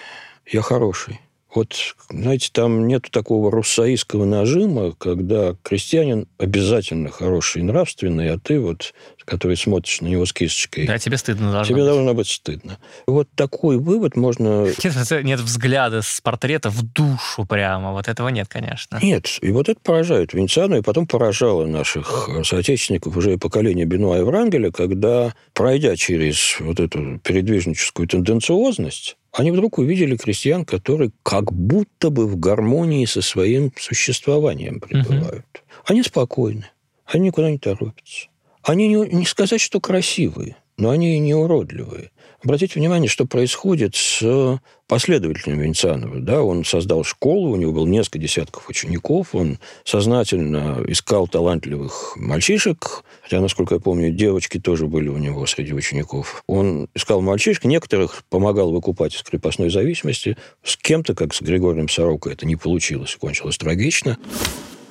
я хороший. Вот, знаете, там нет такого руссаистского нажима, когда крестьянин обязательно хороший и нравственный, а ты вот, который смотришь на него с кисточкой... Да, тебе стыдно должно Тебе быть. должно быть стыдно. Вот такой вывод можно... Нет, нет взгляда с портрета в душу прямо. Вот этого нет, конечно. Нет. И вот это поражает Венециану, и потом поражало наших соотечественников уже поколения Бенуа и Врангеля, когда, пройдя через вот эту передвижническую тенденциозность, они вдруг увидели крестьян, которые как будто бы в гармонии со своим существованием пребывают. Угу. Они спокойны, они никуда не торопятся. Они не, не сказать, что красивые, но они и не уродливые. Обратите внимание, что происходит с последователем Венецианова. Да? Он создал школу, у него было несколько десятков учеников, он сознательно искал талантливых мальчишек, хотя, насколько я помню, девочки тоже были у него среди учеников. Он искал мальчишек, некоторых помогал выкупать из крепостной зависимости, с кем-то, как с Григорием Сороко, это не получилось, кончилось трагично.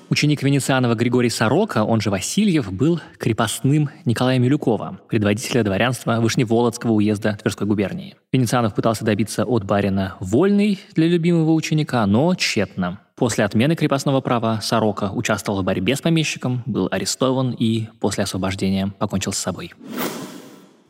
Ученик Венецианова Григорий Сорока, он же Васильев, был крепостным Николая Милюкова, предводителя дворянства Вышневолодского уезда Тверской губернии. Венецианов пытался добиться от барина вольный для любимого ученика, но тщетно. После отмены крепостного права Сорока участвовал в борьбе с помещиком, был арестован и после освобождения покончил с собой.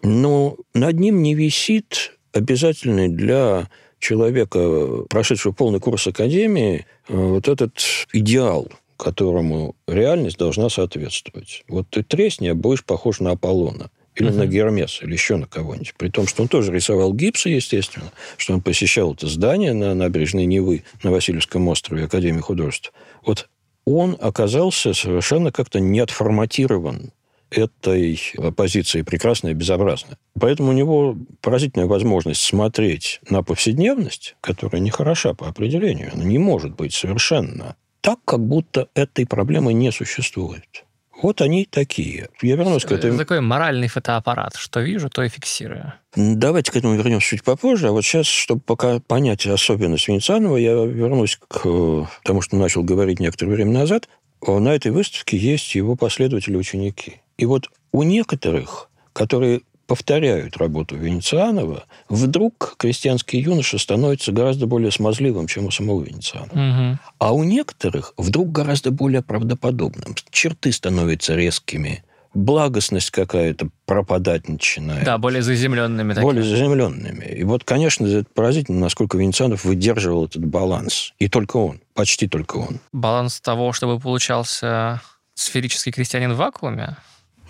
Но над ним не висит обязательный для человека, прошедшего полный курс академии, э, вот этот идеал которому реальность должна соответствовать. Вот ты тресни, а будешь похож на Аполлона. Или uh-huh. на Гермеса, или еще на кого-нибудь. При том, что он тоже рисовал гипсы, естественно, что он посещал это здание на набережной Невы на Васильевском острове Академии художеств. Вот он оказался совершенно как-то не отформатирован этой оппозиции прекрасная и безобразная. Поэтому у него поразительная возможность смотреть на повседневность, которая не хороша по определению. Она не может быть совершенно так, как будто этой проблемы не существует. Вот они такие. Я вернусь к этому. Это такой моральный фотоаппарат. Что вижу, то и фиксирую. Давайте к этому вернемся чуть попозже. А вот сейчас, чтобы пока понять особенность Венецианова, я вернусь к тому, что начал говорить некоторое время назад. На этой выставке есть его последователи-ученики. И вот у некоторых, которые повторяют работу Венецианова, вдруг крестьянский юноша становится гораздо более смазливым, чем у самого Венецианова. Угу. А у некоторых вдруг гораздо более правдоподобным. Черты становятся резкими, благостность какая-то пропадать начинает. Да, более заземленными. Такими. Более заземленными. И вот, конечно, это поразительно, насколько Венецианов выдерживал этот баланс. И только он, почти только он. Баланс того, чтобы получался сферический крестьянин в вакууме?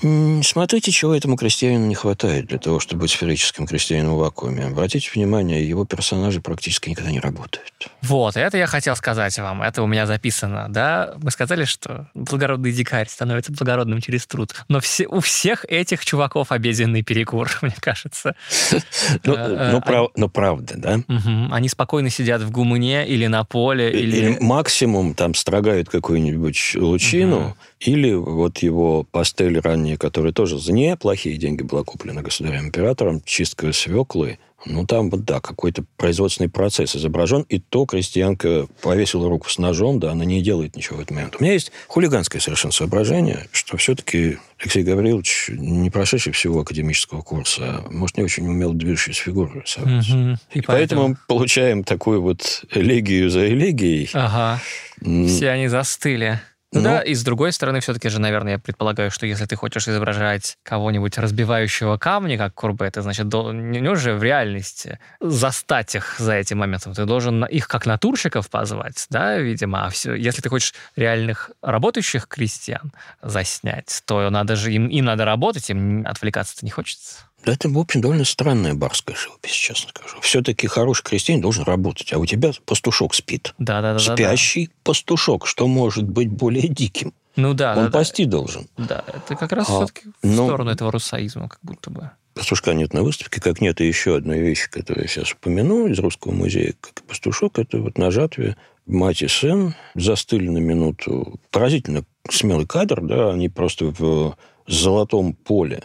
Смотрите, чего этому крестьянину не хватает для того, чтобы быть сферическим крестьянином в вакууме. Обратите внимание, его персонажи практически никогда не работают. Вот, это я хотел сказать вам. Это у меня записано, да? Мы сказали, что благородный дикарь становится благородным через труд. Но все, у всех этих чуваков обеденный перекур, мне кажется. Ну, э, ну, э, ну, правда, да? Они спокойно сидят в гумне или на поле. Или максимум там строгают какую-нибудь лучину, или вот его пастель ранний собрание, которое тоже за неплохие деньги было куплено государем-императором, чистка свеклы, ну, там да, какой-то производственный процесс изображен, и то крестьянка повесила руку с ножом, да, она не делает ничего в этот момент. У меня есть хулиганское совершенно соображение, что все-таки Алексей Гаврилович, не прошедший всего академического курса, может, не очень умел движущуюся фигуру рисовать. Угу. И, и поэтому... поэтому мы получаем такую вот элегию за элегией. Ага. Все они застыли. Ну, да, и с другой стороны, все-таки же, наверное, я предполагаю, что если ты хочешь изображать кого-нибудь разбивающего камни, как Курбе, ты, значит, не уже в реальности застать их за этим моментом. Ты должен их как натурщиков позвать, да, видимо. А все, если ты хочешь реальных работающих крестьян заснять, то надо же им, им надо работать, им отвлекаться-то не хочется. Да это, в общем, довольно странная барская живопись, честно скажу. Все-таки хороший крестьянин должен работать, а у тебя пастушок спит. Да, да, да. Спящий да, да. пастушок. Что может быть более диким? Ну да. Он да, пасти да. должен. Да, это как раз а, все-таки в но... сторону этого русаизма, как будто бы. Пастушка нет на выставке, как нет и еще одной вещи, которую я сейчас упомяну из Русского музея, как и пастушок, это вот на жатве мать и сын застыли на минуту. Поразительно смелый кадр, да, они просто в золотом поле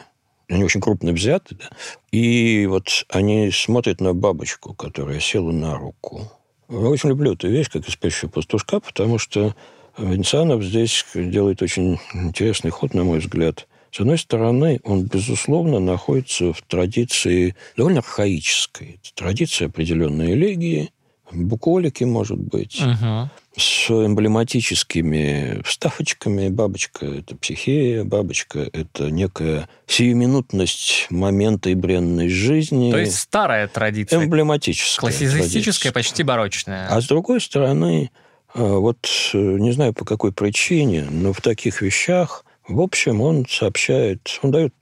они очень крупно взяты, да? и вот они смотрят на бабочку, которая села на руку. Я очень люблю эту вещь, как из «Спящего пастушка», потому что Венцианов здесь делает очень интересный ход, на мой взгляд. С одной стороны, он, безусловно, находится в традиции довольно архаической. Это традиция определенной элегии, буколики, может быть. Угу с эмблематическими вставочками. Бабочка – это психея, бабочка – это некая сиюминутность момента и бренность жизни. То есть старая традиция. Эмблематическая. Классицистическая, почти барочная. А с другой стороны, э, вот э, не знаю по какой причине, но в таких вещах, в общем, он сообщает, он дает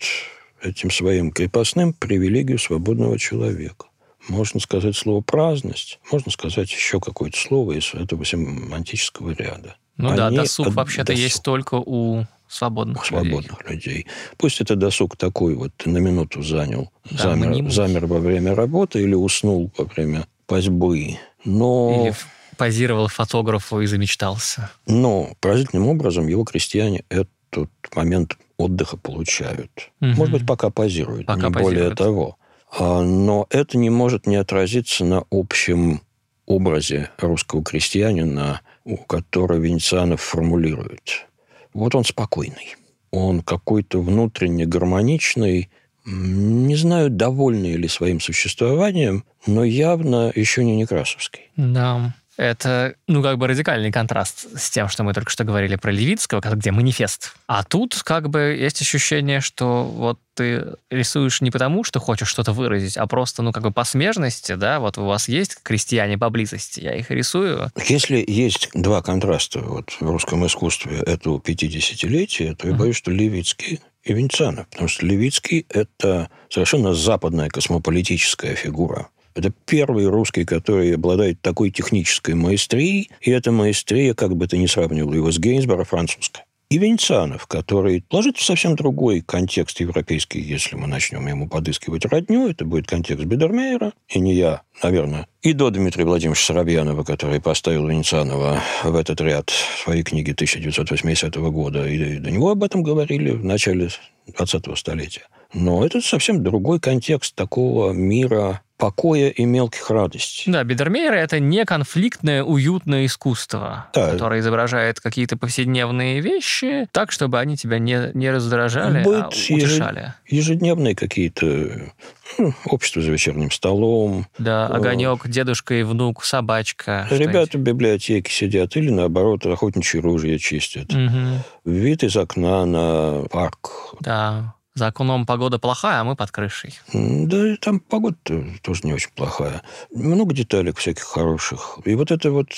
этим своим крепостным привилегию свободного человека. Можно сказать слово «праздность», можно сказать еще какое-то слово из этого семантического ряда. Ну Они да, досуг от... вообще-то досуг. есть только у свободных, свободных людей. людей. Пусть это досуг такой вот на минуту занял, да, замер, замер во время работы или уснул во время пасьбы, но... Или позировал фотографу и замечтался. Но поразительным образом его крестьяне этот момент отдыха получают. Угу. Может быть, пока позируют, пока не позируют. более того. А, но это не может не отразиться на общем образе русского крестьянина, который Венецианов формулирует. Вот он спокойный. Он какой-то внутренне гармоничный, не знаю, довольный ли своим существованием, но явно еще не Некрасовский. Да. Это, ну, как бы радикальный контраст с тем, что мы только что говорили про Левицкого, где манифест. А тут как бы есть ощущение, что вот ты рисуешь не потому, что хочешь что-то выразить, а просто, ну, как бы по смежности, да, вот у вас есть крестьяне поблизости, я их рисую. Если есть два контраста вот в русском искусстве этого 50-летия, то я боюсь, что Левицкий и Венецианов, потому что Левицкий – это совершенно западная космополитическая фигура. Это первый русский, который обладает такой технической маэстрией, и эта маэстрия, как бы ты ни сравнивал его с Гейнсборо, французская. И Венецианов, который ложит в совсем другой контекст европейский, если мы начнем ему подыскивать родню, это будет контекст Бедермейера, и не я, наверное, и до Дмитрия Владимировича Соробьянова, который поставил Венецианова в этот ряд своей книги 1980 года, и до него об этом говорили в начале 20-го столетия. Но это совсем другой контекст такого мира покоя и мелких радостей. Да, Бидермейер – это не конфликтное, уютное искусство, да. которое изображает какие-то повседневные вещи так, чтобы они тебя не, не раздражали, Быт, а утешали. Ежедневные какие-то ну, общество за вечерним столом. Да, огонек, дедушка и внук, собачка. Ребята в библиотеке сидят или, наоборот, охотничьи ружья чистят. Угу. Вид из окна на парк. Да. За окном погода плохая, а мы под крышей. Да, там погода тоже не очень плохая. Много деталек всяких хороших. И вот эта вот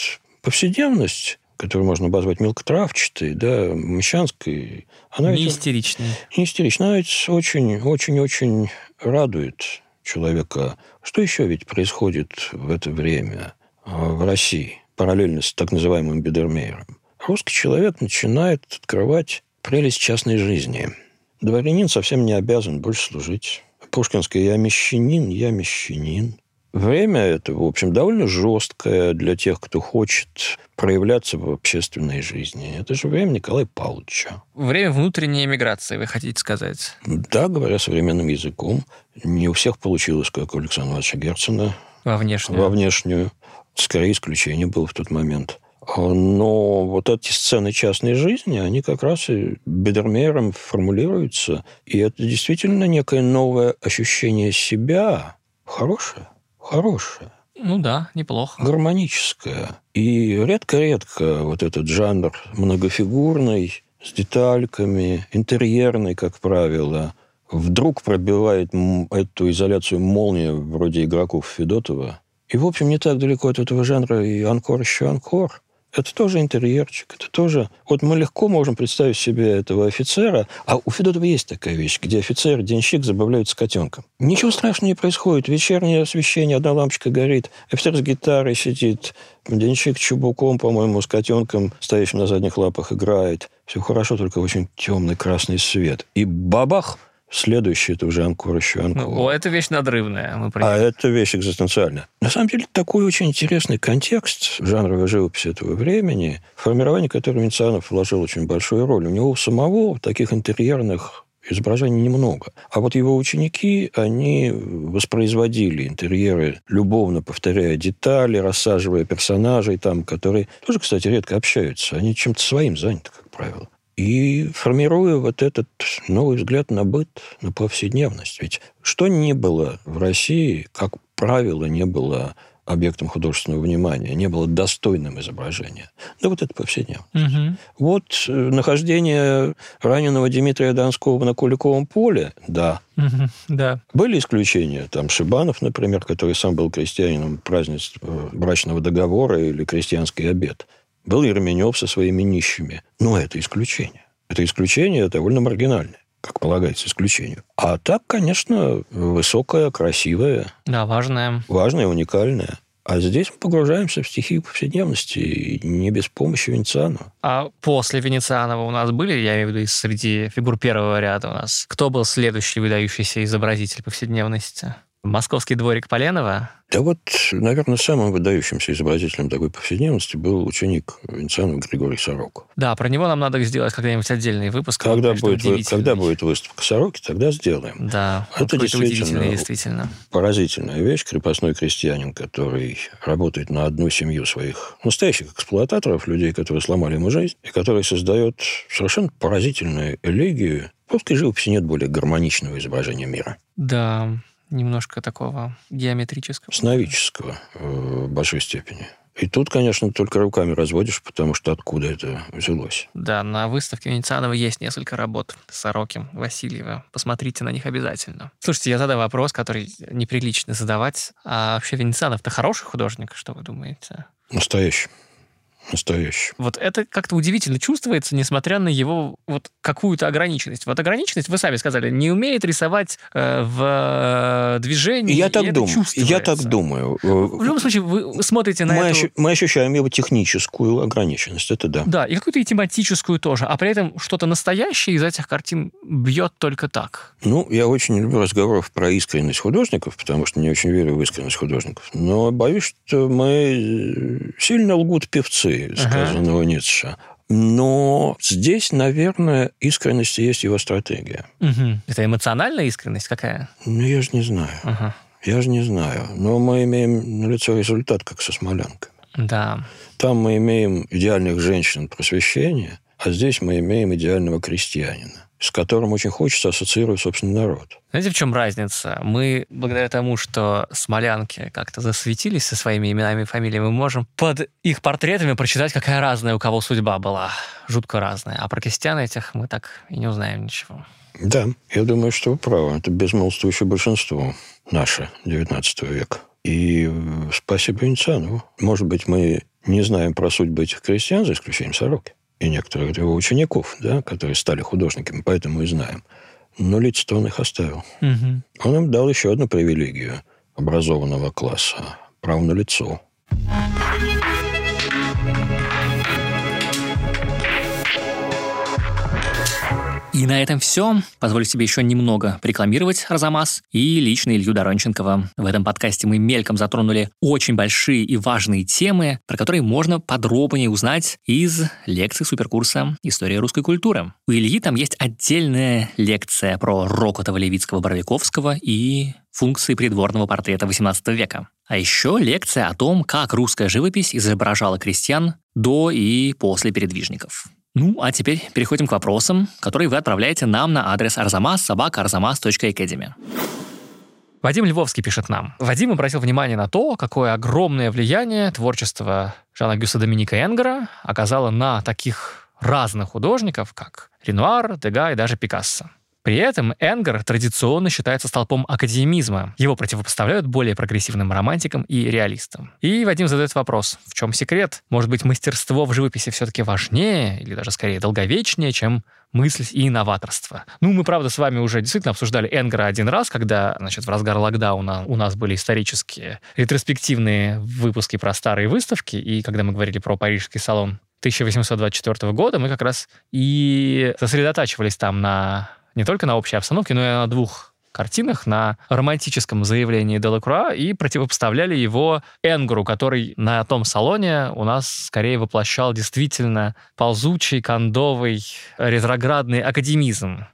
повседневность, которую можно обозвать мелкотравчатой, да, мещанской, она не истеричная. Не истеричная. Она ведь очень-очень-очень радует человека. Что еще ведь происходит в это время а, в России, параллельно с так называемым Бедермейером? Русский человек начинает открывать прелесть частной жизни – Дворянин совсем не обязан больше служить. Пушкинская «я мещанин, я мещанин». время это, в общем, довольно жесткое для тех, кто хочет проявляться в общественной жизни. Это же время Николая Павловича. Время внутренней эмиграции, вы хотите сказать? Да, говоря современным языком. Не у всех получилось, как у Александра Ивановича Герцена. Во внешнюю. Во внешнюю. Скорее, исключение было в тот момент. Но вот эти сцены частной жизни, они как раз и Бедермейером формулируются. И это действительно некое новое ощущение себя. Хорошее. Хорошее. Ну да, неплохо. Гармоническое. И редко-редко вот этот жанр многофигурный, с детальками, интерьерный, как правило, вдруг пробивает эту изоляцию молния вроде игроков Федотова. И, в общем, не так далеко от этого жанра и «Анкор еще Анкор». Это тоже интерьерчик, это тоже... Вот мы легко можем представить себе этого офицера, а у Федотова есть такая вещь, где офицер, денщик забавляются котенком. Ничего страшного не происходит. Вечернее освещение, одна лампочка горит, офицер с гитарой сидит, денщик чубуком, по-моему, с котенком, стоящим на задних лапах, играет. Все хорошо, только очень темный красный свет. И бабах! Следующий это уже анкор еще анкор. Ну, это вещь надрывная. Мы а это вещь экзистенциальная. На самом деле, такой очень интересный контекст жанровой живописи этого времени, в формировании которого Венецианов вложил очень большую роль. У него у самого таких интерьерных изображений немного. А вот его ученики, они воспроизводили интерьеры, любовно повторяя детали, рассаживая персонажей там, которые тоже, кстати, редко общаются. Они чем-то своим заняты, как правило и формируя вот этот новый взгляд на быт, на повседневность. Ведь что не было в России, как правило, не было объектом художественного внимания, не было достойным изображения. Да вот это повседневность. Угу. Вот э, нахождение раненого Дмитрия Донского на Куликовом поле, да. Угу, да. Были исключения. Там Шибанов, например, который сам был крестьянином празднества брачного договора или крестьянский обед. Был Еременев со своими нищими. Но это исключение. Это исключение довольно маргинальное как полагается, исключению. А так, конечно, высокое, красивое. Да, важное. Важное, уникальное. А здесь мы погружаемся в стихию повседневности, и не без помощи Венецианова. А после Венецианова у нас были, я имею в виду, среди фигур первого ряда у нас, кто был следующий выдающийся изобразитель повседневности? Московский дворик Поленова. Да вот, наверное, самым выдающимся изобразителем такой повседневности был ученик Венецианова Григорий Сорок. Да, про него нам надо сделать когда-нибудь отдельный выпуск. Когда, будет, вы, когда будет выставка Сороки, тогда сделаем. Да, это действительно, действительно поразительная вещь. Крепостной крестьянин, который работает на одну семью своих настоящих эксплуататоров, людей, которые сломали ему жизнь, и который создает совершенно поразительную элегию. Русской живописи нет более гармоничного изображения мира. Да, немножко такого геометрического. Сновидческого в большой степени. И тут, конечно, только руками разводишь, потому что откуда это взялось. Да, на выставке Венецианова есть несколько работ Сороки, Васильева. Посмотрите на них обязательно. Слушайте, я задаю вопрос, который неприлично задавать. А вообще Венецианов-то хороший художник, что вы думаете? Настоящий настоящий. Вот это как-то удивительно чувствуется, несмотря на его вот какую-то ограниченность. Вот ограниченность, вы сами сказали, не умеет рисовать э, в э, движении. Я так думаю. Я так думаю. В любом случае, вы смотрите на мы эту... Ощу... Мы ощущаем его техническую ограниченность, это да. Да, и какую-то и тематическую тоже. А при этом что-то настоящее из этих картин бьет только так. Ну, я очень люблю разговоров про искренность художников, потому что не очень верю в искренность художников. Но боюсь, что мы сильно лгут певцы сказанного ага. Ницше. Но здесь, наверное, искренность есть его стратегия. Угу. Это эмоциональная искренность какая? Ну, я же не знаю. Ага. Я же не знаю. Но мы имеем на лицо результат, как со смолянками. Да. Там мы имеем идеальных женщин просвещения, а здесь мы имеем идеального крестьянина с которым очень хочется ассоциировать собственный народ. Знаете, в чем разница? Мы, благодаря тому, что смолянки как-то засветились со своими именами и фамилиями, мы можем под их портретами прочитать, какая разная у кого судьба была. Жутко разная. А про крестьян этих мы так и не узнаем ничего. Да, я думаю, что вы правы. Это безмолвствующее большинство наше, 19 века. И спасибо Венецианову. Может быть, мы не знаем про судьбы этих крестьян, за исключением Сороки и некоторых его учеников, да, которые стали художниками, поэтому и знаем. Но лицо он их оставил. Угу. Он им дал еще одну привилегию образованного класса – право на лицо. И на этом все. Позволю себе еще немного рекламировать Арзамас и лично Илью Доронченкова. В этом подкасте мы мельком затронули очень большие и важные темы, про которые можно подробнее узнать из лекций суперкурса «История русской культуры». У Ильи там есть отдельная лекция про Рокотова, Левицкого, Боровиковского и функции придворного портрета XVIII века. А еще лекция о том, как русская живопись изображала крестьян до и после передвижников. Ну, а теперь переходим к вопросам, которые вы отправляете нам на адрес arzamas.sobaka.arzamas.academy. Вадим Львовский пишет нам. Вадим обратил внимание на то, какое огромное влияние творчество Жана Гюса Доминика Энгера оказало на таких разных художников, как Ренуар, Дега и даже Пикассо. При этом Энгер традиционно считается столпом академизма. Его противопоставляют более прогрессивным романтикам и реалистам. И Вадим задает вопрос, в чем секрет? Может быть, мастерство в живописи все-таки важнее или даже скорее долговечнее, чем мысль и инноваторство. Ну, мы, правда, с вами уже действительно обсуждали Энгера один раз, когда, значит, в разгар локдауна у нас были исторические ретроспективные выпуски про старые выставки, и когда мы говорили про Парижский салон 1824 года, мы как раз и сосредотачивались там на не только на общей обстановке, но и на двух картинах на романтическом заявлении Делакруа и противопоставляли его Энгру, который на том салоне у нас скорее воплощал действительно ползучий, кондовый, ретроградный академизм.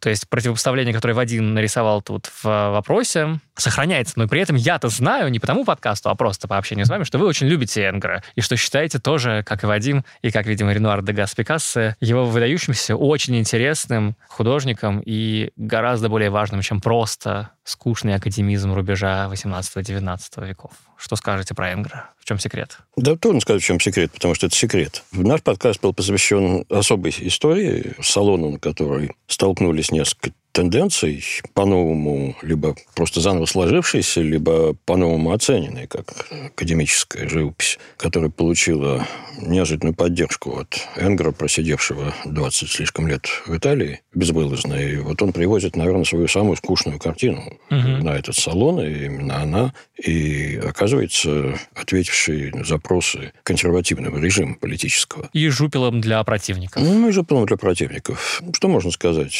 То есть противопоставление, которое Вадим нарисовал тут в вопросе, сохраняется. Но при этом я-то знаю, не потому подкасту, а просто по общению с вами, что вы очень любите Энгра, и что считаете тоже, как и Вадим, и как, видимо, Ренуар де Гас Пикассо, его выдающимся, очень интересным художником и гораздо более важным, чем просто скучный академизм рубежа 18-19 веков. Что скажете про Энгра? В чем секрет? Да, трудно сказать, в чем секрет, потому что это секрет. Наш подкаст был посвящен особой истории, салону, на которой столкнулись несколько тенденций, по-новому либо просто заново сложившиеся, либо по-новому оцененные, как академическая живопись, которая получила неожиданную поддержку от Энгера, просидевшего 20 слишком лет в Италии, безвылазно. И вот он привозит, наверное, свою самую скучную картину угу. на этот салон, и именно она, и оказывается ответившей на запросы консервативного режима политического. И жупелом для противников. Ну, и жупелом для противников. Что можно сказать?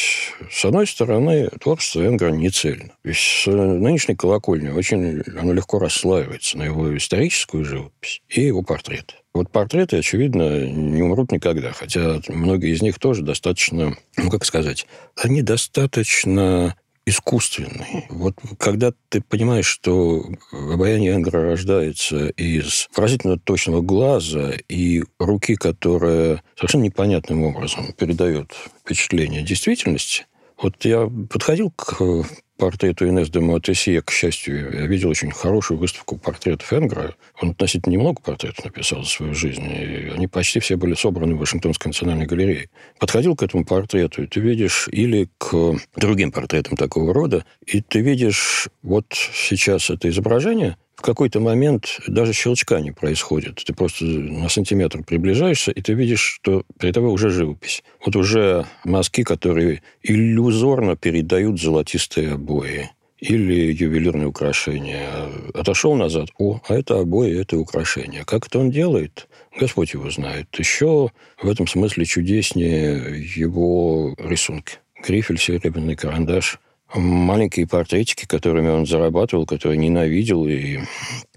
С одной стороны, творчество Энгера не цельно. Есть с нынешней колокольни очень оно легко расслаивается на его историческую живопись и его портрет. Вот портреты, очевидно, не умрут никогда, хотя многие из них тоже достаточно, ну, как сказать, они достаточно искусственный. Вот когда ты понимаешь, что обаяние Энгера рождается из поразительно точного глаза и руки, которая совершенно непонятным образом передает впечатление действительности, вот я подходил к портрету Инес де Матесье, к счастью, я видел очень хорошую выставку портретов Энгра. Он относительно немного портретов написал за свою жизнь, и они почти все были собраны в Вашингтонской национальной галерее. Подходил к этому портрету, и ты видишь, или к другим портретам такого рода, и ты видишь вот сейчас это изображение, в какой-то момент даже щелчка не происходит. Ты просто на сантиметр приближаешься, и ты видишь, что перед тобой уже живопись. Вот уже мазки, которые иллюзорно передают золотистые обои или ювелирные украшения. Отошел назад, о, а это обои, это украшения. Как это он делает? Господь его знает. Еще в этом смысле чудеснее его рисунки. Грифель, серебряный карандаш – маленькие портретики, которыми он зарабатывал, которые ненавидел. И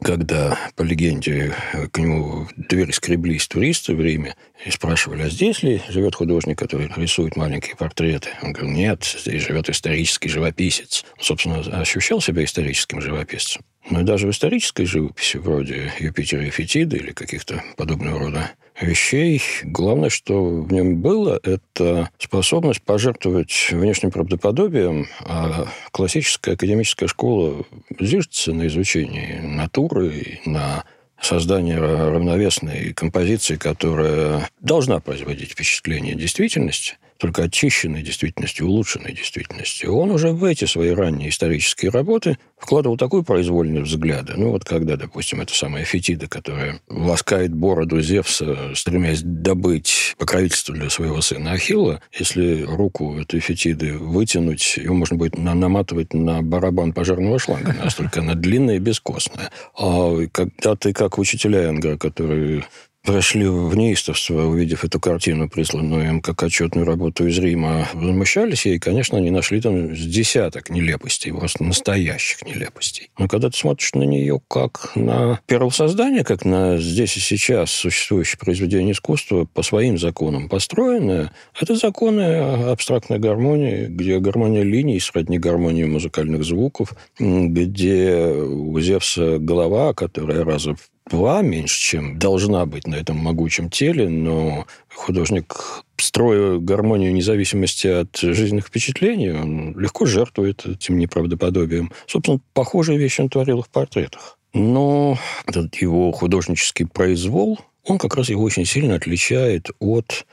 когда, по легенде, к нему дверь скреблись туристы в Риме и спрашивали, а здесь ли живет художник, который рисует маленькие портреты? Он говорил, нет, здесь живет исторический живописец. Собственно, ощущал себя историческим живописцем. Но даже в исторической живописи, вроде Юпитера и Фетида или каких-то подобного рода вещей. Главное, что в нем было, это способность пожертвовать внешним правдоподобием, а классическая академическая школа зиждется на изучении натуры, на создание равновесной композиции, которая должна производить впечатление действительности, только очищенной действительности, улучшенной действительности. Он уже в эти свои ранние исторические работы вкладывал такой произвольный взгляд. Ну, вот когда, допустим, это самая Фетида, которая ласкает бороду Зевса, стремясь добыть покровительство для своего сына Ахилла, если руку этой Фетиды вытянуть, ее можно будет наматывать на барабан пожарного шланга, настолько она длинная и бескостная. А когда ты, как учителя Энгра, которые прошли в неистовство, увидев эту картину, присланную им как отчетную работу из Рима, возмущались ей, конечно, они нашли там с десяток нелепостей, просто настоящих нелепостей. Но когда ты смотришь на нее как на первосоздание, как на здесь и сейчас существующее произведение искусства, по своим законам построенное, это законы абстрактной гармонии, где гармония линий сродни гармонии музыкальных звуков, где у Зевса голова, которая раза в два меньше, чем должна быть на этом могучем теле, но художник, строя гармонию независимости от жизненных впечатлений, он легко жертвует этим неправдоподобием. Собственно, похожие вещи он творил в портретах. Но этот его художнический произвол, он как раз его очень сильно отличает от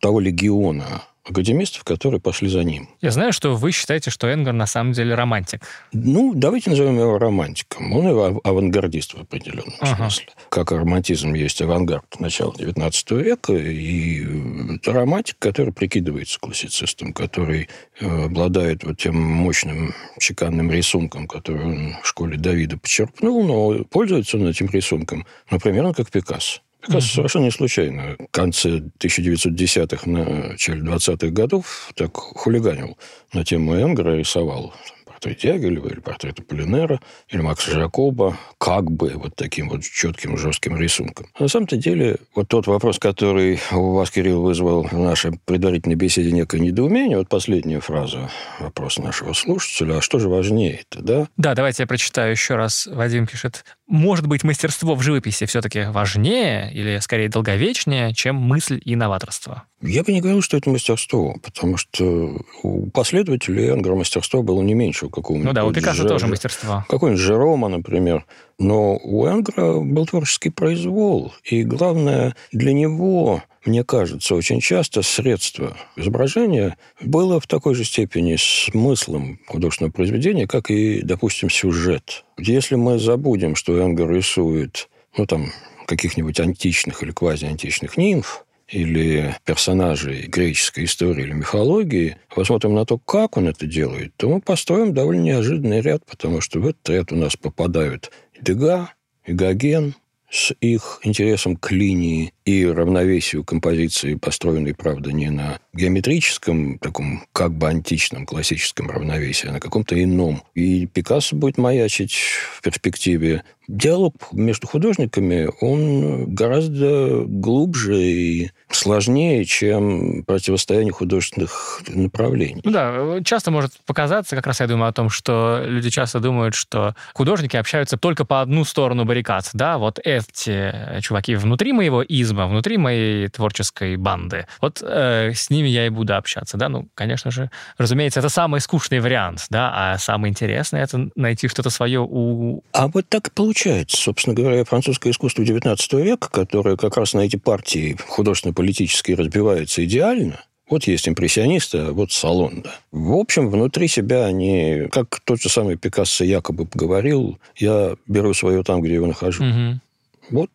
того легиона академистов, которые пошли за ним. Я знаю, что вы считаете, что Энгер на самом деле романтик. Ну, давайте назовем его романтиком. Он его авангардист в определенном ага. смысле. Как романтизм есть авангард начала XIX века, и это романтик, который прикидывается классицистом, который э, обладает вот тем мощным чеканным рисунком, который он в школе Давида почерпнул, но пользуется он этим рисунком, например, как Пикассо. Как раз совершенно случайно. В конце 1910-х, начале 20-х годов так хулиганил на тему Энгера, рисовал портрет Ягелева или портрет Полинера, или Макса Жакоба, как бы вот таким вот четким, жестким рисунком. На самом-то деле, вот тот вопрос, который у вас, Кирилл, вызвал в нашей предварительной беседе некое недоумение, вот последняя фраза вопроса нашего слушателя, а что же важнее это, да? Да, давайте я прочитаю еще раз. Вадим пишет, может быть, мастерство в живописи все-таки важнее или, скорее, долговечнее, чем мысль и новаторство? Я бы не говорил, что это мастерство, потому что у последователей Энгера мастерство было не меньше у какого-нибудь... Ну да, у Пикассо Жер... тоже мастерство. Какой-нибудь Жерома, например. Но у Энгера был творческий произвол, и главное, для него, мне кажется, очень часто средство изображения было в такой же степени смыслом художественного произведения, как и, допустим, сюжет. Если мы забудем, что Энгер рисует, ну, там, каких-нибудь античных или квазиантичных нимф, или персонажей греческой истории или мифологии, посмотрим на то, как он это делает, то мы построим довольно неожиданный ряд, потому что в этот ряд у нас попадают Дега, Гоген, с их интересом к линии и равновесию композиции, построенной, правда, не на геометрическом, таком как бы античном, классическом равновесии, а на каком-то ином. И Пикассо будет маячить в перспективе. Диалог между художниками, он гораздо глубже и сложнее, чем противостояние художественных направлений. Ну да, часто может показаться, как раз я думаю о том, что люди часто думают, что художники общаются только по одну сторону баррикад. Да, вот эти чуваки внутри моего изма, внутри моей творческой банды, вот э, с ними я и буду общаться. Да, ну, конечно же, разумеется, это самый скучный вариант, да, а самый интересный это найти что-то свое у... А вот так получается получается. Собственно говоря, французское искусство XIX века, которое как раз на эти партии художественно-политические разбивается идеально, вот есть импрессионисты, а вот салон, да. В общем, внутри себя они, как тот же самый Пикассо якобы говорил, я беру свое там, где его нахожу. Угу. Вот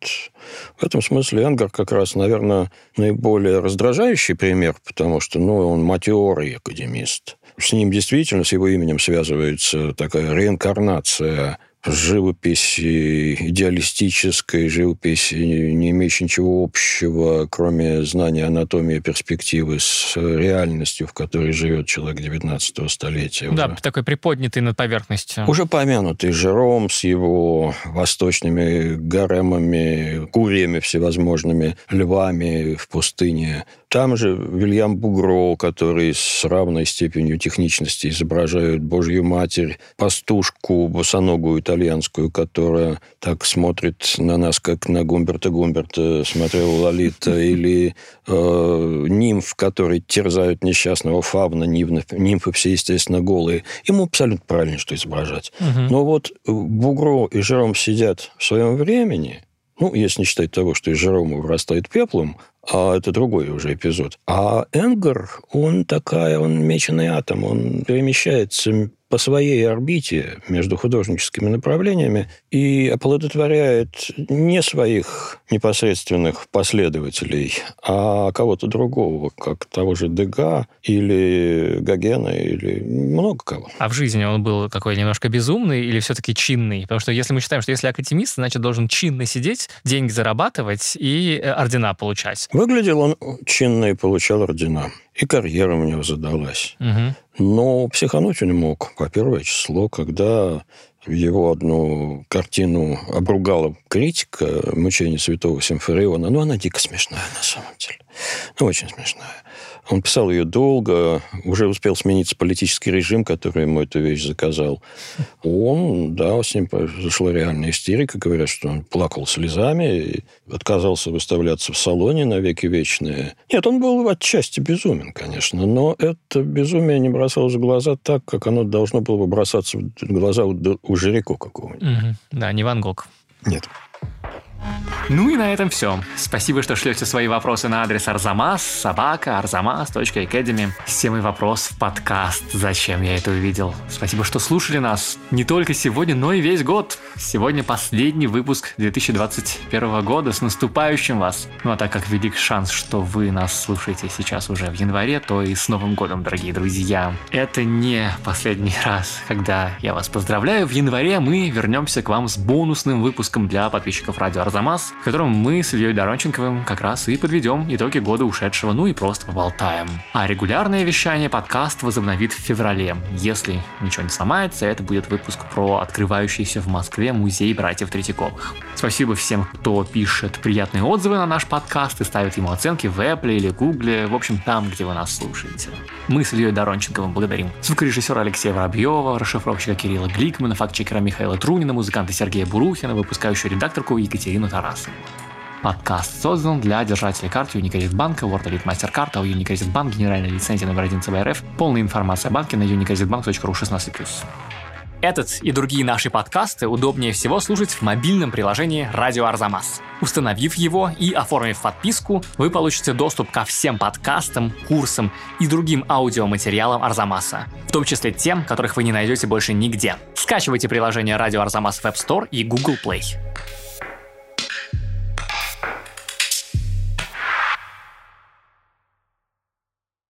в этом смысле Энгер как раз, наверное, наиболее раздражающий пример, потому что ну, он матерый академист. С ним действительно, с его именем связывается такая реинкарнация живопись идеалистической, живопись, не имеющей ничего общего, кроме знания анатомии перспективы с реальностью, в которой живет человек 19 столетия. Да, уже. такой приподнятый над поверхностью. Уже помянутый Жером с его восточными гаремами, курьями всевозможными, львами в пустыне, там же Вильям Бугро, который с равной степенью техничности изображает Божью Матерь, пастушку босоногую итальянскую, которая так смотрит на нас, как на Гумберта Гумберта смотрел Лолита, или э, нимф, которые терзают несчастного фавна, нимфы, нимфы все, естественно, голые. Ему абсолютно правильно, что изображать. Угу. Но вот Бугро и Жером сидят в своем времени, ну, если не считать того, что из Жерома вырастает пеплом, а это другой уже эпизод. А Энгер, он такая, он меченый атом, он перемещается по своей орбите между художническими направлениями и оплодотворяет не своих непосредственных последователей, а кого-то другого, как того же Дега или Гогена или много кого. А в жизни он был какой немножко безумный или все-таки чинный? Потому что если мы считаем, что если академист, значит, должен чинно сидеть, деньги зарабатывать и э, ордена получать. Выглядел он чинно и получал ордена. И карьера у него задалась. Угу. Но психануть он мог по первое число, когда его одну картину обругала критика «Мучение святого Симфериона». Ну, она дико смешная на самом деле. Ну, очень смешная. Он писал ее долго, уже успел смениться политический режим, который ему эту вещь заказал. Он, да, с ним произошла реальная истерика. Говорят, что он плакал слезами отказался выставляться в салоне на веки вечные. Нет, он был отчасти безумен, конечно, но это безумие не бросалось в глаза так, как оно должно было бы бросаться в глаза у, у Жирико какого-нибудь. Угу. Да, не Ван Гог. Нет. Ну и на этом все. Спасибо, что шлете свои вопросы на адрес arzamas собака arzamas.academy с темой вопрос в подкаст «Зачем я это увидел?». Спасибо, что слушали нас не только сегодня, но и весь год. Сегодня последний выпуск 2021 года. С наступающим вас! Ну а так как велик шанс, что вы нас слушаете сейчас уже в январе, то и с Новым годом, дорогие друзья. Это не последний раз, когда я вас поздравляю. В январе мы вернемся к вам с бонусным выпуском для подписчиков радио Арзамас, в котором мы с Ильей Доронченковым как раз и подведем итоги года ушедшего, ну и просто поболтаем. А регулярное вещание подкаст возобновит в феврале. Если ничего не сломается, это будет выпуск про открывающийся в Москве музей братьев Третьяковых. Спасибо всем, кто пишет приятные отзывы на наш подкаст и ставит ему оценки в Apple или Google, в общем, там, где вы нас слушаете. Мы с Ильей Доронченковым благодарим звукорежиссера Алексея Воробьева, расшифровщика Кирилла Гликмана, фактчекера Михаила Трунина, музыканта Сергея Бурухина, выпускающую редакторку Екатерину Тарасову. Подкаст создан для держателей карты Unicredit банка, World Elite MasterCard, а Unicredit Bank, генеральная лицензия номер 1 ЦБРФ. Полная информация о банке на unicreditbank.ru 16+. Этот и другие наши подкасты удобнее всего слушать в мобильном приложении «Радио Арзамас». Установив его и оформив подписку, вы получите доступ ко всем подкастам, курсам и другим аудиоматериалам Арзамаса, в том числе тем, которых вы не найдете больше нигде. Скачивайте приложение «Радио Арзамас» в App Store и Google Play.